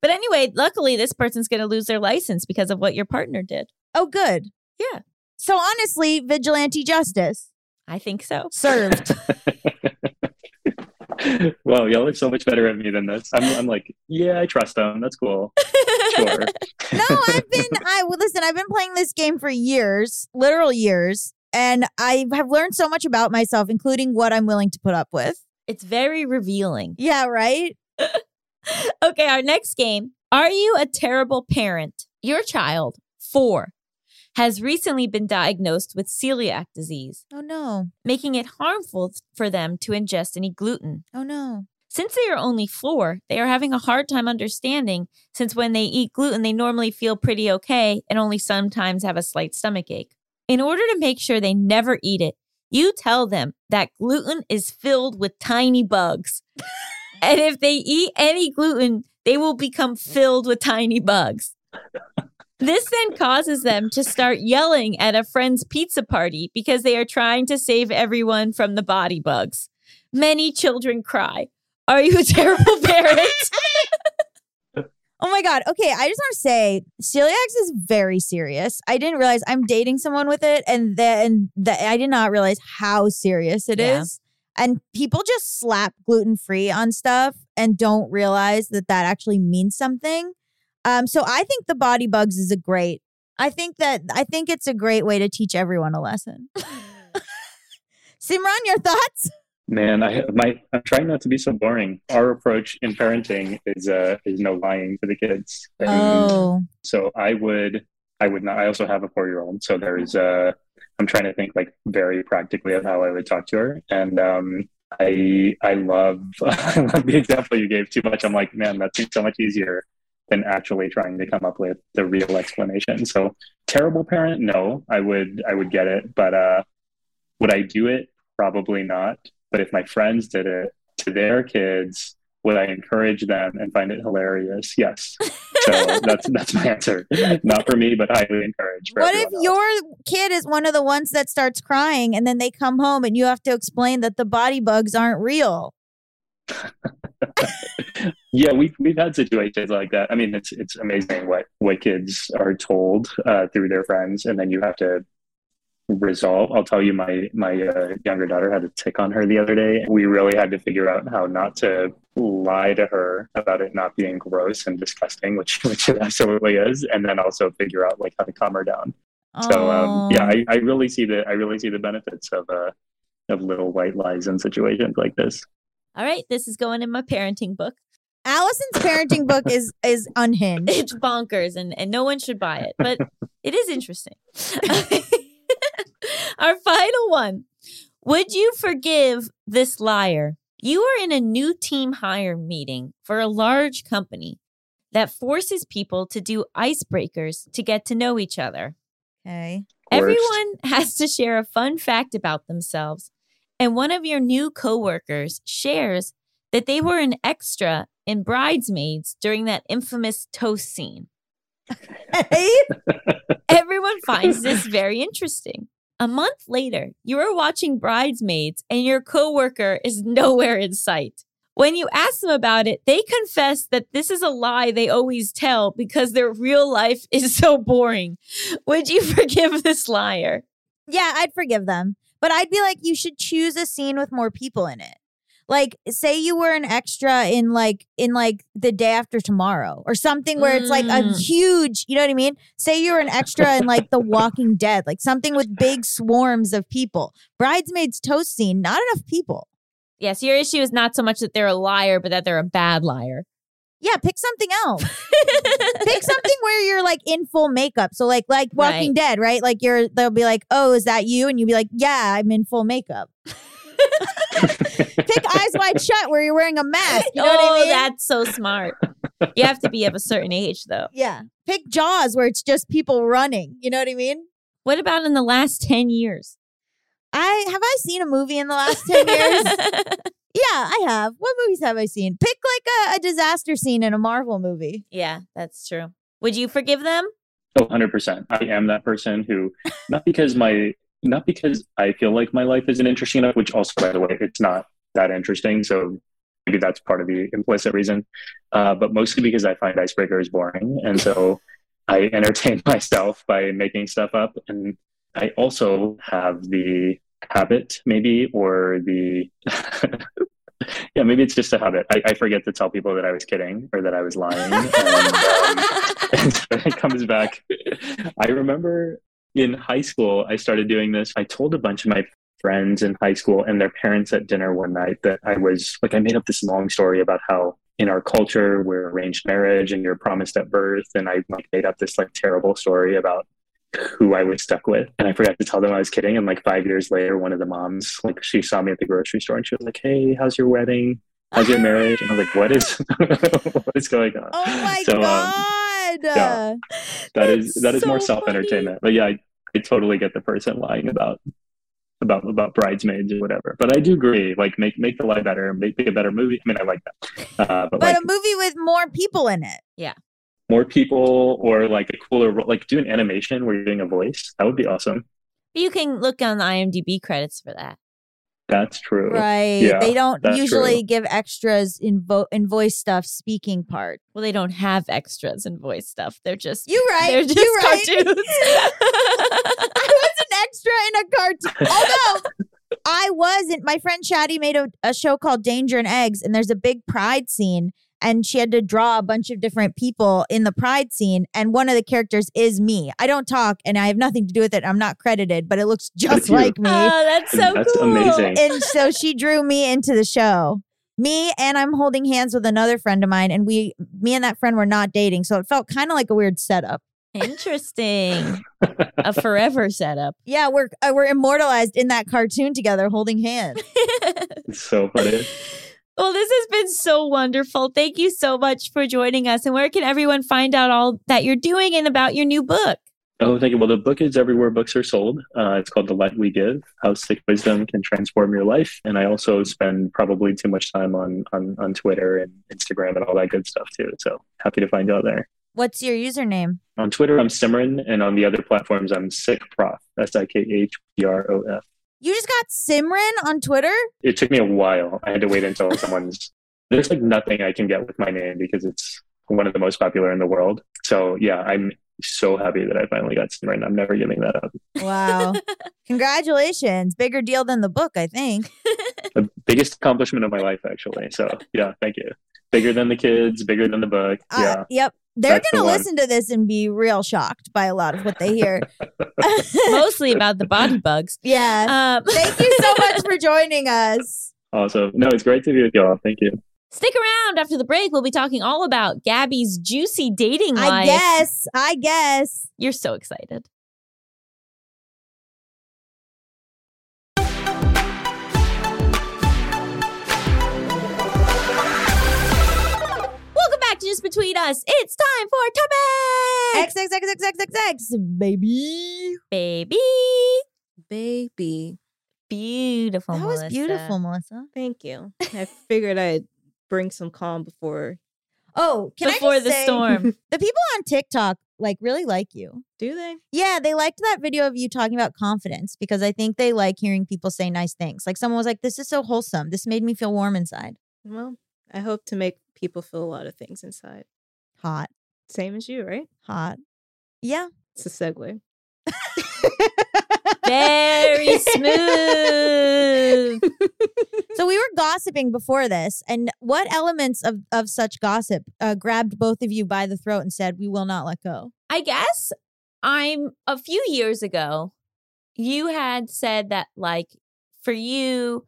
But anyway, luckily, this person's going to lose their license because of what your partner did. Oh, good. Yeah. So honestly, vigilante justice I think so. served. wow, y'all are so much better at me than this. I'm, I'm like, yeah, I trust them. That's cool. Sure. no, I've been. I well, listen. I've been playing this game for years, literal years, and I have learned so much about myself, including what I'm willing to put up with. It's very revealing. Yeah, right. Okay, our next game. Are you a terrible parent? Your child, four, has recently been diagnosed with celiac disease, Oh no. making it harmful for them to ingest any gluten. Oh no. Since they are only four, they are having a hard time understanding since when they eat gluten, they normally feel pretty okay and only sometimes have a slight stomach ache. In order to make sure they never eat it, you tell them that gluten is filled with tiny bugs. and if they eat any gluten, they will become filled with tiny bugs. This then causes them to start yelling at a friend's pizza party because they are trying to save everyone from the body bugs. Many children cry. Are you a terrible parent? Oh my god. Okay, I just want to say celiac is very serious. I didn't realize I'm dating someone with it and then the, I did not realize how serious it is. Yeah. And people just slap gluten free on stuff and don't realize that that actually means something. Um so I think the body bugs is a great. I think that I think it's a great way to teach everyone a lesson. Simran, your thoughts? Man, I my I'm trying not to be so boring. Our approach in parenting is uh is no lying to the kids. And Oh. so I would I would not I also have a four year old. So there's uh I'm trying to think like very practically of how I would talk to her. And um I I love I love the example you gave too much. I'm like, man, that seems so much easier than actually trying to come up with the real explanation. So terrible parent, no, I would I would get it. But uh would I do it? Probably not. But if my friends did it to their kids, Would I encourage them and find it hilarious? Yes. So that's that's my answer. Not for me, but highly encouraged. What if else. your kid is one of the ones that starts crying and then they come home and you have to explain that the body bugs aren't real? yeah, we've we've had situations like that. I mean, it's it's amazing what what kids are told uh, through their friends, and then you have to resolve. I'll tell you, my my uh, younger daughter had a tick on her the other day. We really had to figure out how not to lie to her about it not being gross and disgusting, which which it absolutely is, and then also figure out like how to calm her down. So um, yeah. I, I really see the I really see the benefits of uh of little white lies in situations like this. All right, this is going in my parenting book. Allison's parenting book is is unhinged. It's bonkers and, and no one should buy it, but it is interesting. Our final one. Would you forgive this liar? You are in a new team hire meeting for a large company that forces people to do icebreakers to get to know each other. Okay. Everyone has to share a fun fact about themselves. And one of your new coworkers shares that they were an extra in Bridesmaids during that infamous toast scene. Everyone finds this very interesting. A month later, you are watching Bridesmaids and your coworker is nowhere in sight. When you ask them about it, they confess that this is a lie they always tell because their real life is so boring. Would you forgive this liar? yeah, I'd forgive them. But I'd be like, you should choose a scene with more people in it. Like, say you were an extra in like in like the day after tomorrow or something where it's like a Mm. huge, you know what I mean? Say you were an extra in like The Walking Dead, like something with big swarms of people. Bridesmaids toast scene, not enough people. Yes, your issue is not so much that they're a liar, but that they're a bad liar. Yeah, pick something else. pick something where you're like in full makeup. So like like Walking Right. Dead, right? Like you're they'll be like, "Oh, is that you?" and you'll be like, "Yeah, I'm in full makeup." Pick Eyes Wide Shut where you're wearing a mask. You know oh, what I oh, mean? that's so smart. You have to be of a certain age, though. yeah. Pick Jaws where it's just people running. You know what I mean? What about in the last 10 years? I have I seen a movie in the last 10 years? yeah, I have. What movies have I seen? Pick like a, a disaster scene in a Marvel movie. yeah, that's true. Would you forgive them? Oh, 100%. I am that person who, not because my, not because I feel like my life isn't interesting enough, which also, by the way, it's not that interesting. So maybe that's part of the implicit reason, uh, but mostly because I find icebreakers boring. And so I entertain myself by making stuff up. And I also have the habit, maybe, or the, yeah, maybe it's just a habit. I, I forget to tell people that I was kidding or that I was lying. And, um, and so it comes back. I remember in high school, I started doing this. I told a bunch of my friends in high school and their parents at dinner one night that I was like, I made up this long story about how in our culture we're arranged marriage and you're promised at birth. And I like made up this like terrible story about who I was stuck with. And I forgot to tell them I was kidding. And like five years later, one of the moms, like she saw me at the grocery store and she was like, Hey, how's your wedding? How's your marriage? And I was like, what is what is going on? Oh my So, um, god. yeah. That is That's that is more self entertainment. But yeah, I, I totally get the person lying about about about bridesmaids or whatever. But I do agree, like make make the lie better, make, make a better movie. I mean, I like that. Uh, but, but like a movie with more people in it. Yeah. More people or like a cooler ro- like do an animation where you're doing a voice. That would be awesome. You can look on the IMDb credits for that. That's true. Right. Yeah, they don't usually true. give extras in vo- in voice stuff speaking part. Well, they don't have extras in voice stuff. They're just You right. they're just you right. cartoons. I was an extra in a cartoon. Although I wasn't. My friend Shadi made a, a show called Danger and Eggs, and there's a big pride scene. And she had to draw a bunch of different people in the pride scene. And one of the characters is me. I don't talk and I have nothing to do with it. I'm not credited, but it looks just you. like me. oh, that's so That's cool. amazing. and so she drew me into the show. Me and I'm holding hands with another friend of mine, and we, me and that friend were not dating, so it felt kind of like a weird setup. Interesting. a forever setup. Yeah, we're uh, we're immortalized in that cartoon together, holding hands. It's so funny. Well, this has been so wonderful. Thank you so much for joining us. And where can everyone find out all that you're doing and about your new book? Oh, thank you. Well, the book is everywhere books are sold. Uh, it's called The Light We Give How Sikh Wisdom Can Transform Your Life. And I also spend probably too much time on, on, on Twitter and Instagram and all that good stuff too. So happy to find out there. What's your username? On Twitter, I'm Simran. And on the other platforms, I'm Sikh Prof. S I K H P R O F. You just got Simran on Twitter? It took me a while. I had to wait until someone's. There's like nothing I can get with my name because it's one of the most popular in the world. So yeah, I'm so happy that I finally got Simran. I'm never giving that up. Wow. Congratulations. Bigger deal than the book, I think. The biggest accomplishment of my life, actually. So yeah, thank you. Bigger than the kids, bigger than the book. Uh, Yeah. Yep. They're going to one. listen to this and be real shocked by a lot of what they hear. Mostly about the body bugs. yeah. Um, Thank you so much for joining us. Awesome. No, it's great to be with y'all. Thank you. Stick around after the break. We'll be talking all about Gaby's juicy dating life. I guess. I guess. You're so excited. Just Between Us. It's time for topic, X X X X X X X baby. baby. Baby. Beautiful. that was Melisa. beautiful, Melisa. Thank you. I figured I'd bring some calm before. Oh, can Before I just the say, storm. The people on TikTok like really like you. Do they? Yeah, they liked that video of you talking about confidence because I think they like hearing people say nice things. Like someone was like, "This is so wholesome. This made me feel warm inside." Well, I hope to make people feel a lot of things inside. Hot, Same as you, right? hot. Yeah. It's a segue. Very smooth. So we were gossiping before this, and what elements of of such gossip uh, grabbed both of you by the throat and said, "We will not let go"? I guess I'm a few years ago, you had said that, like, for you,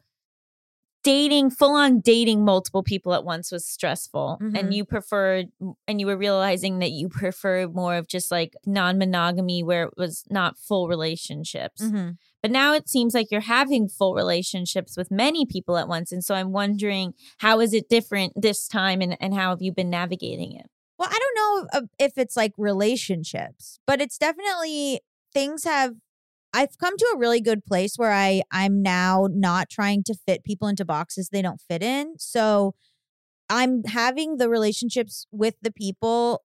dating, full on dating multiple people at once was stressful. Mhm. And you preferred, and you were realizing that you preferred more of just like non monogamy where it was not full relationships. Mm-hmm. But now it seems like you're having full relationships with many people at once. And so I'm wondering, how is it different this time and, and how have you been navigating it? Well, I don't know if, if it's like relationships, but it's definitely things have I've come to a really good place where I I'm now not trying to fit people into boxes they don't fit in. So I'm having the relationships with the people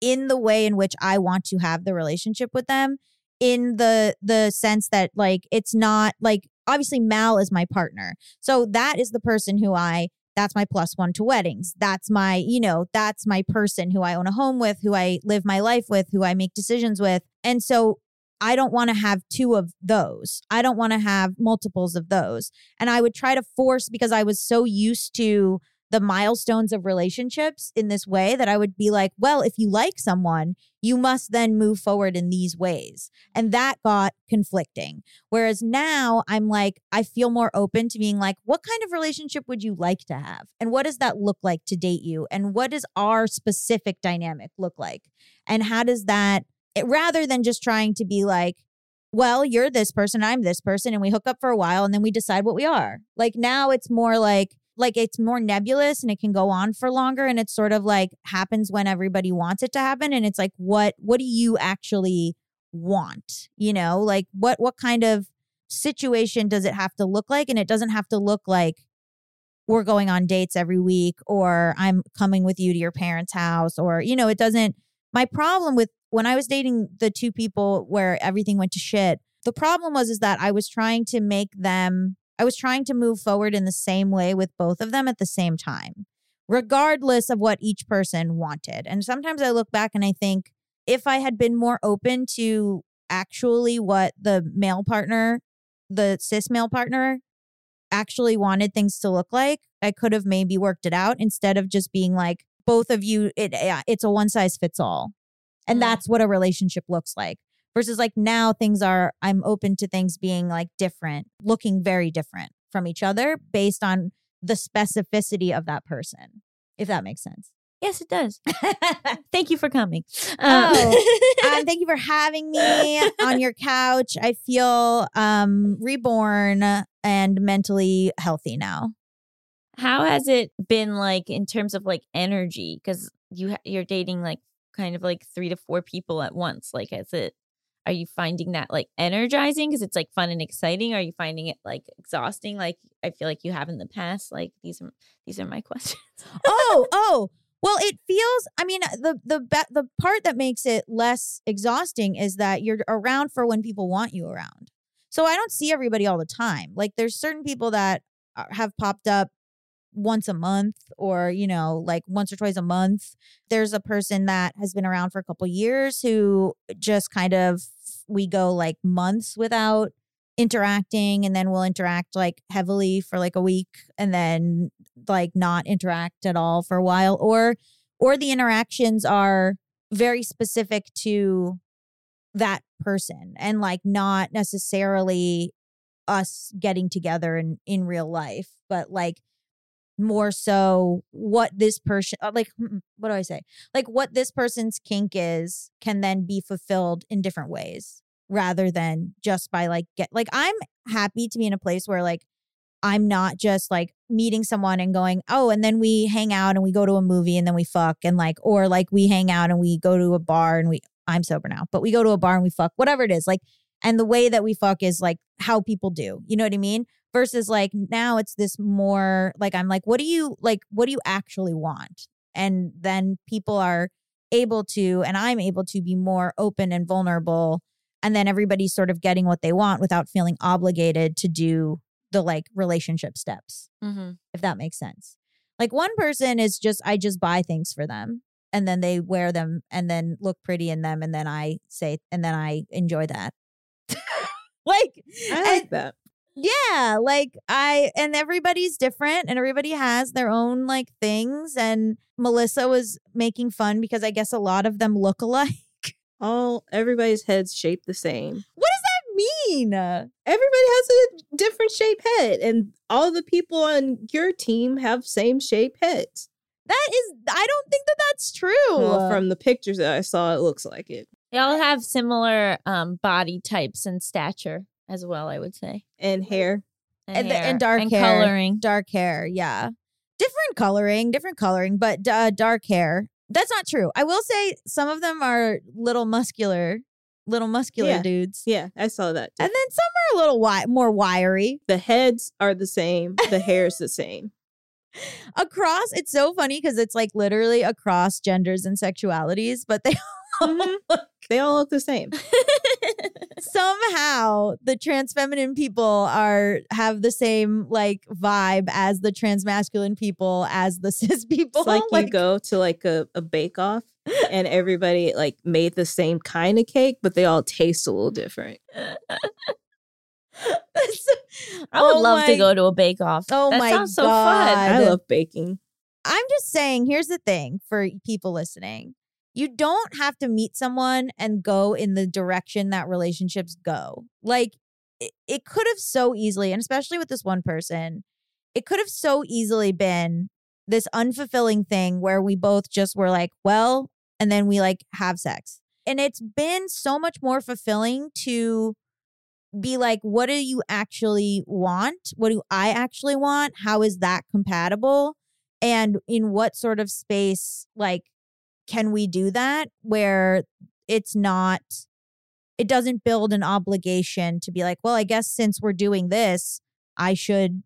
in the way in which I want to have the relationship with them in the the sense that like it's not like obviously Mal is my partner. So that is the person who I that's my plus one to weddings. That's my, you know, that's my person who I own a home with, who I live my life with, who I make decisions with. And so I don't want to have two of those. I don't want to have multiples of those. And I would try to force because I was so used to the milestones of relationships in this way that I would be like, well, if you like someone, you must then move forward in these ways. And that got conflicting. Whereas now I'm like, I feel more open to being like, what kind of relationship would you like to have? And what does that look like to date you? And what does our specific dynamic look like? And how does that, it, rather than just trying to be like, well, you're this person, I'm this person, and we hook up for a while and then we decide what we are. Like now it's more like, like it's more nebulous and it can go on for longer and it's sort of like happens when everybody wants it to happen and it's like what what do you actually want you know like what what kind of situation does it have to look like and it doesn't have to look like we're going on dates every week or i'm coming with you to your parents house or you know it doesn't my problem with when i was dating the two people where everything went to shit the problem was is that i was trying to make them i was trying to move forward in the same way with both of them at the same time regardless of what each person wanted and sometimes i look back and i think if I had been more open to actually what the male partner, the cis male partner, actually wanted things to look like, I could have maybe worked it out instead of just being like, both of you, it it's a one size fits all. And Mm. that's what a relationship looks like. Versus like now things are, I'm open to things being like different, looking very different from each other based on the specificity of that person, if that makes sense. Yes, it does. Thank you for coming. Oh, um, thank you for having me on your couch. I feel um, reborn and mentally healthy now. how has it been like in terms of like energy? Because you you're dating like kind of like three to four people at once. Like, is it are you finding that like energizing because it's like fun and exciting? Are you finding it like exhausting like I feel like you have in the past? Like these are these are my questions. oh, oh. Well, it feels. I mean, the the the part that makes it less exhausting is that you're around for when people want you around. So I don't see everybody all the time. Like, there's certain people that uh, have popped up once a month, or you know, like once or twice a month. There's a person that has been around for a couple years who just kind of we go like months without interacting and then we'll interact like heavily for like a week and then like not interact at all for a while or or the interactions are very specific to that person and like not necessarily us getting together in in real life but like more so what this person uh, like what do i say? Like what this person's kink is can then be fulfilled in different ways rather than just by like get like i'm happy to be in a place where like i'm not just like meeting someone and going oh and then we hang out and we go to a movie and then we fuck and like or like we hang out and we go to a bar and we i'm sober now but we go to a bar and we fuck whatever it is like and the way that we fuck is like how people do you know what i mean? Versus like now it's this more like i'm like what do you like what do you actually want? And then people are able to and i'm able to be more open and vulnerable and then everybody's sort of getting what they want without feeling obligated to do the like relationship steps Mm-hmm. if that makes sense. Like one person is just i just buy things for them and then they wear them and then look pretty in them and then i say and then i enjoy that like I and- like that. yeah like i and everybody's different and everybody has their own like things and melisa was making fun because i guess a lot of them look alike All everybody's heads shaped the same. what does that mean Everybody has a different shape head, and all the people on your team have same shape heads. that is i don't think that that's true Well, from the pictures that I saw, it looks like it. They all have similar um body types and stature as well, I would say. And hair. and, the, hair and dark and hair coloring. dark hair yeah different coloring different coloring but uh, dark hair that's not true i will say some of them are little muscular little muscular Yeah. dudes Yeah, I saw that. too. and then some are a little wi- more wiry the heads are the same. The hair's the same. across it's so funny because it's like literally across genders and sexualities but they all Mhm. They all look the same. somehow the trans feminine people are have the same like vibe as the trans masculine people as the cis people It's like you go to like a, a bake off and everybody like made the same kind of cake, but they all taste a little different. I would Oh love to go to a bake off. Oh that my sounds so God. fun. I love baking. I'm just saying, here's the thing for people listening. You don't have to meet someone and go in the direction that relationships go. Like it, it could have so easily, and especially with this one person, it could have so easily been this unfulfilling thing where we both just were like, well, and then we like have sex. And it's been so much more fulfilling to be like, what do you actually want? What do I actually want? How is that compatible? and in what sort of space like can we do that where it's not it doesn't build an obligation to be like well i guess since we're doing this i should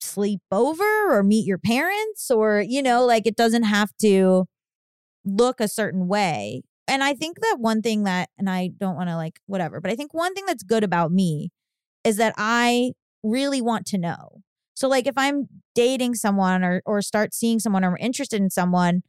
sleep over or meet your parents or you know like it doesn't have to look a certain way. And i think that one thing that and i don't want to like whatever but i think one thing that's good about me is that i really want to know. So like if I'm dating someone or or start seeing someone or I'm interested in someone,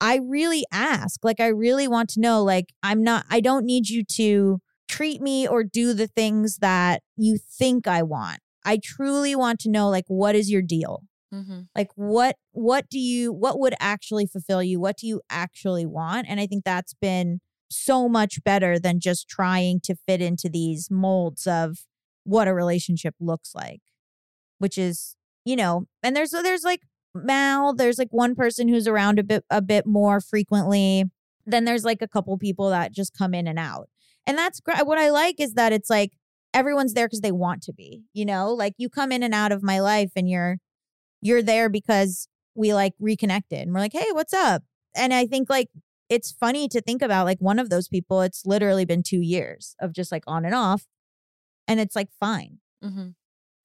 I really ask. Like I really want to know like I'm not I don't need you to treat me or do the things that you think I want. I truly want to know like what is your deal? Mm-hmm. Like what what do you what would actually fulfill you? What do you actually want? And I think that's been so much better than just trying to fit into these molds of what a relationship looks like which is you know and there's there's like mal there's like one person who's around a bit a bit more frequently then there's like a couple people that just come in and out and that's great what i like is that it's like everyone's there because they want to be you know like you come in and out of my life and you're you're there because we like reconnected and we're like hey what's up and i think like it's funny to think about like one of those people, it's literally been two years of just like on and off. And it's like fine. Mhm.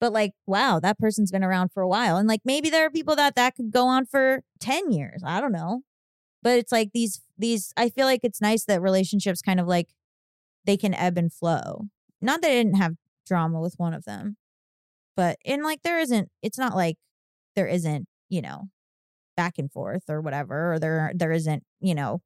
But like, wow, that person's been around for a while. And like maybe there are people that that could go on for 10 years. I don't know. But it's like these these I feel like it's nice that relationships kind of like they can ebb and flow. Not that I didn't have drama with one of them. But and like there isn't it's not like there isn't, you know, back and forth or whatever or there there isn't, you know,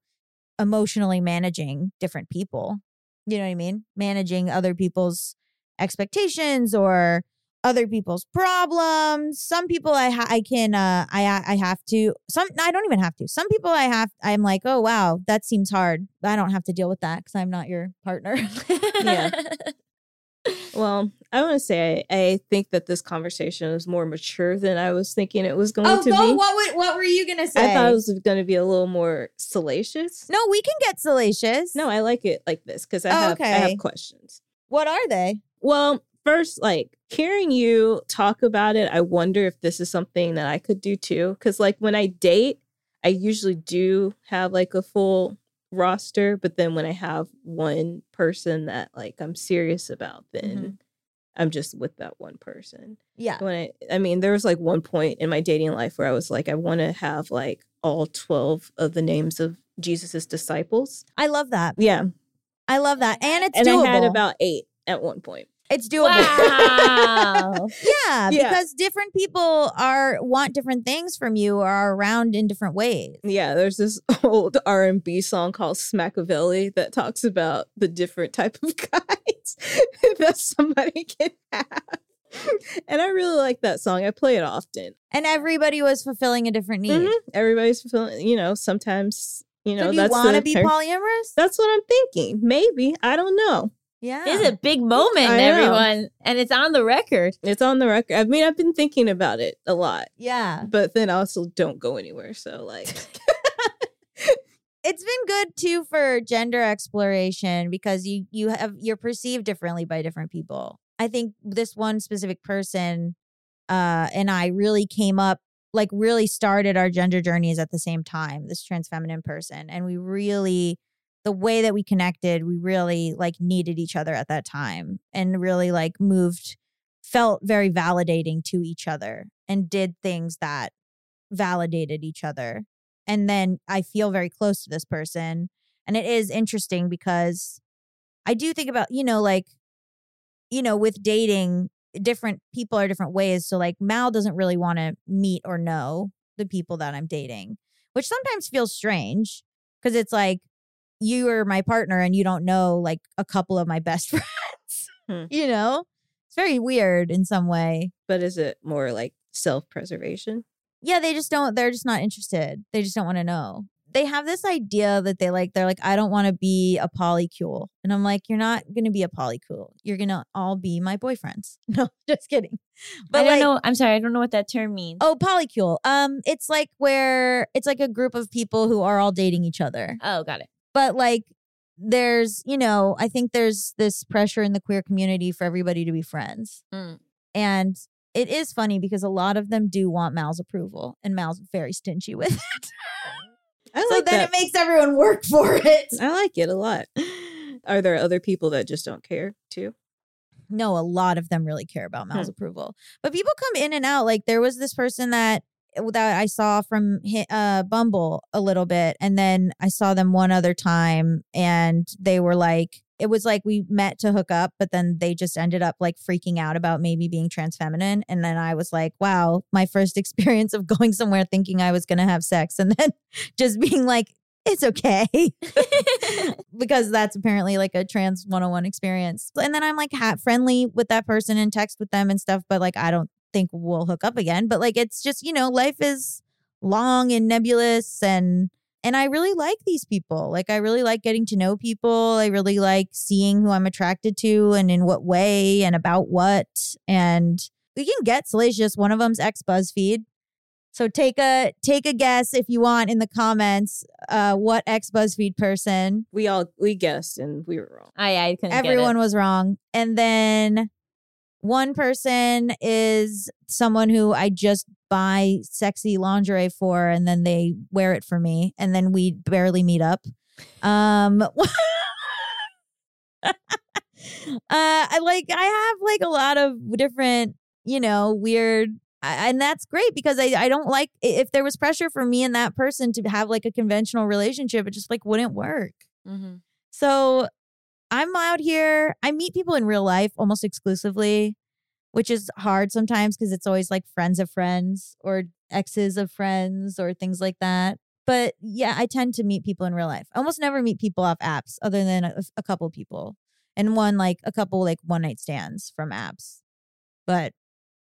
emotionally managing different people. You know what I mean? Managing other people's expectations or other people's problems. Some people I ha- I can uh I I have to some I don't even have to. Some people I have I'm like, "Oh wow, that seems hard. I don't have to deal with that cuz I'm not your partner." Yeah. Well, I want to say I, I think that this conversation is more mature than I was thinking it was going oh, to go, be. what would, what were you going to say? I thought it was going to be a little more salacious. No, we can get salacious. No, I like it like this because I Oh, have I have questions. What are they? Well, first, like hearing you talk about it, I wonder if this is something that I could do too. Because like when I date, I usually do have like a full roster, but then when I have one person that like I'm serious about, mm-hmm. then I'm just with that one person. Yeah. When I, I mean, there was like one point in my dating life where I was like, I want to have like all twelve of the names of Jesus's disciples. I love that. Yeah, I love that. And it's and doable. I had about eight at one point. It's doable. Wow. Yeah, Yeah. because different people are want different things from you or are around in different ways. Yeah, there's this old R and B song called Smackavelli that talks about the different type of guys that somebody can have. And I really like that song. I play it often. And everybody was fulfilling a different need. Mhm. Everybody's fulfilling, you know, sometimes, you know, so do you want to be polyamorous? That's what I'm thinking. Maybe. I don't know. Yeah. It's a big moment, I know. everyone. And it's on the record. It's on the record. I mean, I've been thinking about it a lot, yeah. but then I also don't go anywhere. So, like, It's been good too for gender exploration because you you have you're perceived differently by different people. I think this one specific person uh and I really came up like really started our gender journeys at the same time, this trans feminine person. And we really the way that we connected, we really like needed each other at that time and really like moved felt very validating to each other and did things that validated each other. And then I feel very close to this person. And it is interesting because I do think about, you know, like, you know, with dating, different people are different ways. So, like, Mal doesn't really want to meet or know the people that I'm dating, which sometimes feels strange because it's like you are my partner and you don't know like a couple of my best friends, Hmm. you know? It's very weird in some way. but is it more like self preservation? yeah, they just don't, they're just not interested. They just don't want to know. They have this idea that they like, they're like, I don't want to be a polycule. And I'm like, you're not going to be a polycule. You're going to all be my boyfriends. No, just kidding. But I don't like, know. I'm sorry. I don't know what that term means. Oh, polycule. Um, it's like where it's like a group of people who are all dating each other. Oh, got it. But like, there's, you know, I think there's this pressure in the queer community for everybody to be friends. Mm. And it is funny because a lot of them do want Mal's approval, and Mal's very stingy with it. I so then that. it makes everyone work for it. I like it a lot. Are there other people that just don't care too? No, a lot of them really care about Mal's approval. But people come in and out. Like there was this person that that I saw from uh Bumble a little bit and then I saw them one other time and they were like it was like we met to hook up but then they just ended up like freaking out about maybe being trans feminine and then I was like wow my first experience of going somewhere thinking I was going to have sex and then just being like it's okay because that's apparently like a trans 101 experience. And then I'm like ha- friendly with that person and text with them and stuff, but like I don't think we'll hook up again. But like it's just, you know, life is long and nebulous and and I really like these people. Like I really like getting to know people. I really like seeing who I'm attracted to and in what way and about what. And we can get salacious. One of them's ex BuzzFeed. So take a take a guess if you want in the comments uh what ex BuzzFeed person. We all we guessed and we were wrong. I I couldn't get it. Everyone was wrong. And then One person is someone who I just buy sexy lingerie for and then they wear it for me and then we barely meet up. Um uh I like I have like a lot of different, you know, weird and that's great because I, I don't like if there was pressure for me and that person to have like a conventional relationship, it just like wouldn't work. Mm-hmm. So I'm out here. I meet people in real life almost exclusively, which is hard sometimes because it's always like friends of friends or exes of friends or things like that. But yeah, I tend to meet people in real life. I almost never meet people off apps other than a, a couple people and one like a couple like one night stands from apps. But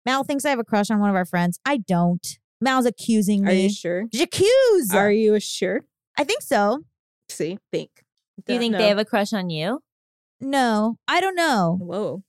Mal thinks I have a crush on one of our friends. I don't. Mal's accusing me. Are you sure? J'accuse. Are you sure? I think so. See, think. Do you think know. they have a crush on you? No, I don't know. Whoa,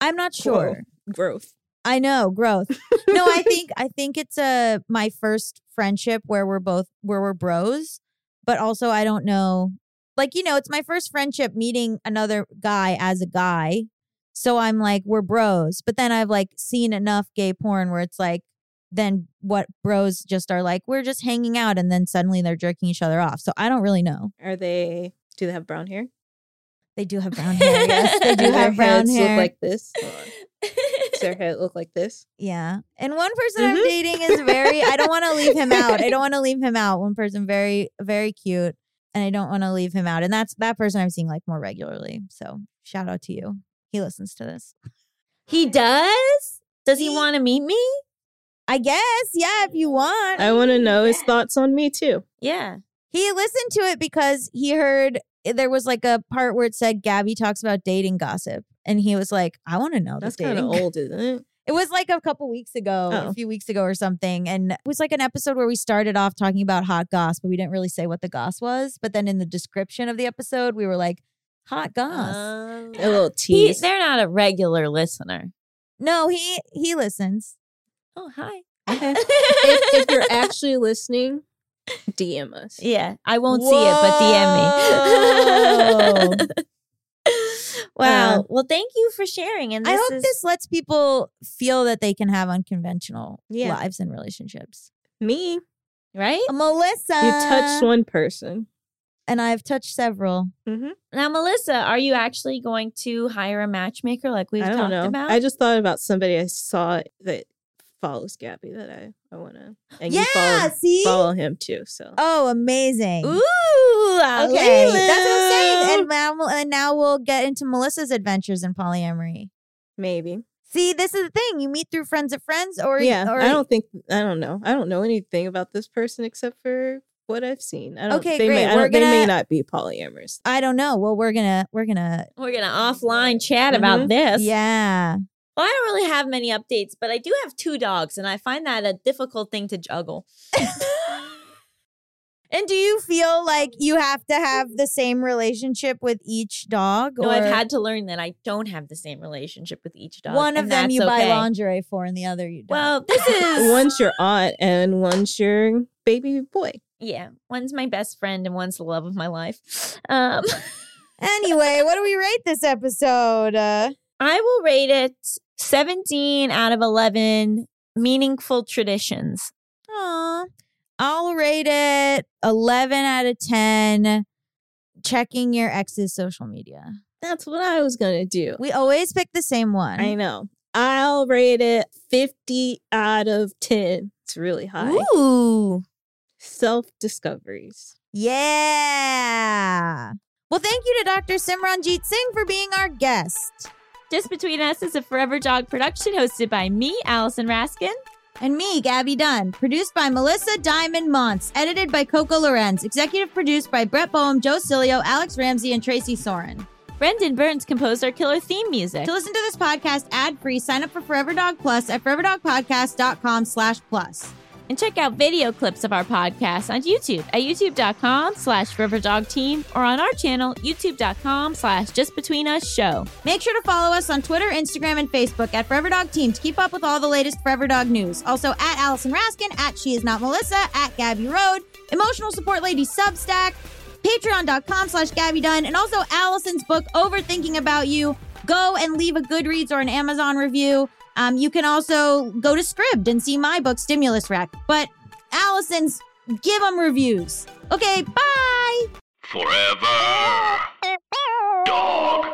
I'm not Whoa. sure. growth? I know growth. no, I think I think it's a my first friendship where we're both where we're bros, but also I don't know. Like you know, it's my first friendship meeting another guy as a guy, so I'm like we're bros. But then I've like seen enough gay porn where it's like then what bros just are like we're just hanging out and then suddenly they're jerking each other off. So I don't really know. Are they? Do they have brown hair? They do have brown hair. Yes, they do have brown heads hair. Look like this. Does their head look like this? Yeah. And one person I'm Mhm. dating is very I don't want to leave him out. I don't want to leave him out. One person very very cute and I don't want to leave him out. And that's that person I'm seeing like more regularly. So, shout out to you. He listens to this. He does? Does he He- want to meet me? I guess, yeah, if you want. I want to know his thoughts on me too. Yeah. He listened to it because he heard there was like a part where it said Gaby talks about dating gossip and he was like, I want to know That's kind of old, isn't it? It was like a couple weeks ago, Oh. a few weeks ago or something. And it was like an episode where we started off talking about hot goss, but we didn't really say what the goss was. But then in the description of the episode, we were like, hot goss. Um, A little he, tease. they're not a regular listener. no, he he listens. Oh, hi. Okay. if, if you're actually listening, DM us. yeah, I won't see it, but DM me. wow. Uh, well, thank you for sharing. And I hope is, this lets people feel that they can have unconventional Yeah. lives and relationships. Me, right Melisa, you touched one person. and I've touched several. hmm now, Melisa. Are you actually going to hire a matchmaker like we've I don't talked know. about? I just thought about somebody I saw that follows Gaby that I, I want to. And yeah, you follow, see. follow him too. So Oh, amazing. Ooh, Okay, that's what I'm saying. And now, and now we'll get into Melisa's adventures in polyamory. maybe. See, this is the thing. You meet through friends of friends, or yeah. or I don't think, I don't know. I don't know anything about this person except for what I've seen. I don't, Okay, they great. May, I We're don't, they may not be polyamorous. I don't know. Well, we're gonna we're gonna We're gonna offline chat Mhm. about this. yeah. Well, I don't really have many updates, but I do have two dogs, and I find that a difficult thing to juggle. And do you feel like you have to have the same relationship with each dog? No, I've or had to learn that I don't have the same relationship with each dog. one of them you buy okay. lingerie for, and the other you don't. Well, this is one's your aunt and one's your baby boy. yeah. One's my best friend, and one's the love of my life. Um, anyway, what do we rate this episode? Uh, I will rate it seventeen out of eleven. Meaningful traditions. Aw. I'll rate it 11 out of 10. Checking your ex's social media. That's what I was going to do. We always pick the same one. I know. I'll rate it 50 out of 10. It's really high. Ooh. Self discoveries. Yeah. Well, thank you to Dr. Simran Jeet Singh for being our guest. Just Between Us is a Forever Dog production hosted by me, Allison Raskin. And me, Gaby Dunn. Produced by Melisa Diamond Monts. Edited by Coco Lorenz. Executive produced by Brett Boham, Joe Cilio, Alex Ramsey, and Tracy Soren. Brendan Burns composed our killer theme music. To listen to this podcast ad-free, sign up for Forever Dog Plus at foreverdogpodcast.com slash plus. And check out video clips of our podcast on YouTube at youtube.com slash foreverdogteam or on our channel, youtube.com slash justbetweenusshow. Make sure to follow us on Twitter, Instagram, and Facebook at Forever Dog Team to keep up with all the latest Forever Dog news. Also at Allison Raskin, at She Is Not Melisa, at Gaby Road, Emotional Support Lady Substack, patreon.com slash Gaby Dunn, and also Allison's book, Overthinking About You, go and leave a Goodreads or an Amazon review. Um, you can also go to Scribd and see my book, Stimulus Rack. But Allison's, give them reviews. Okay, bye! Forever! Dog!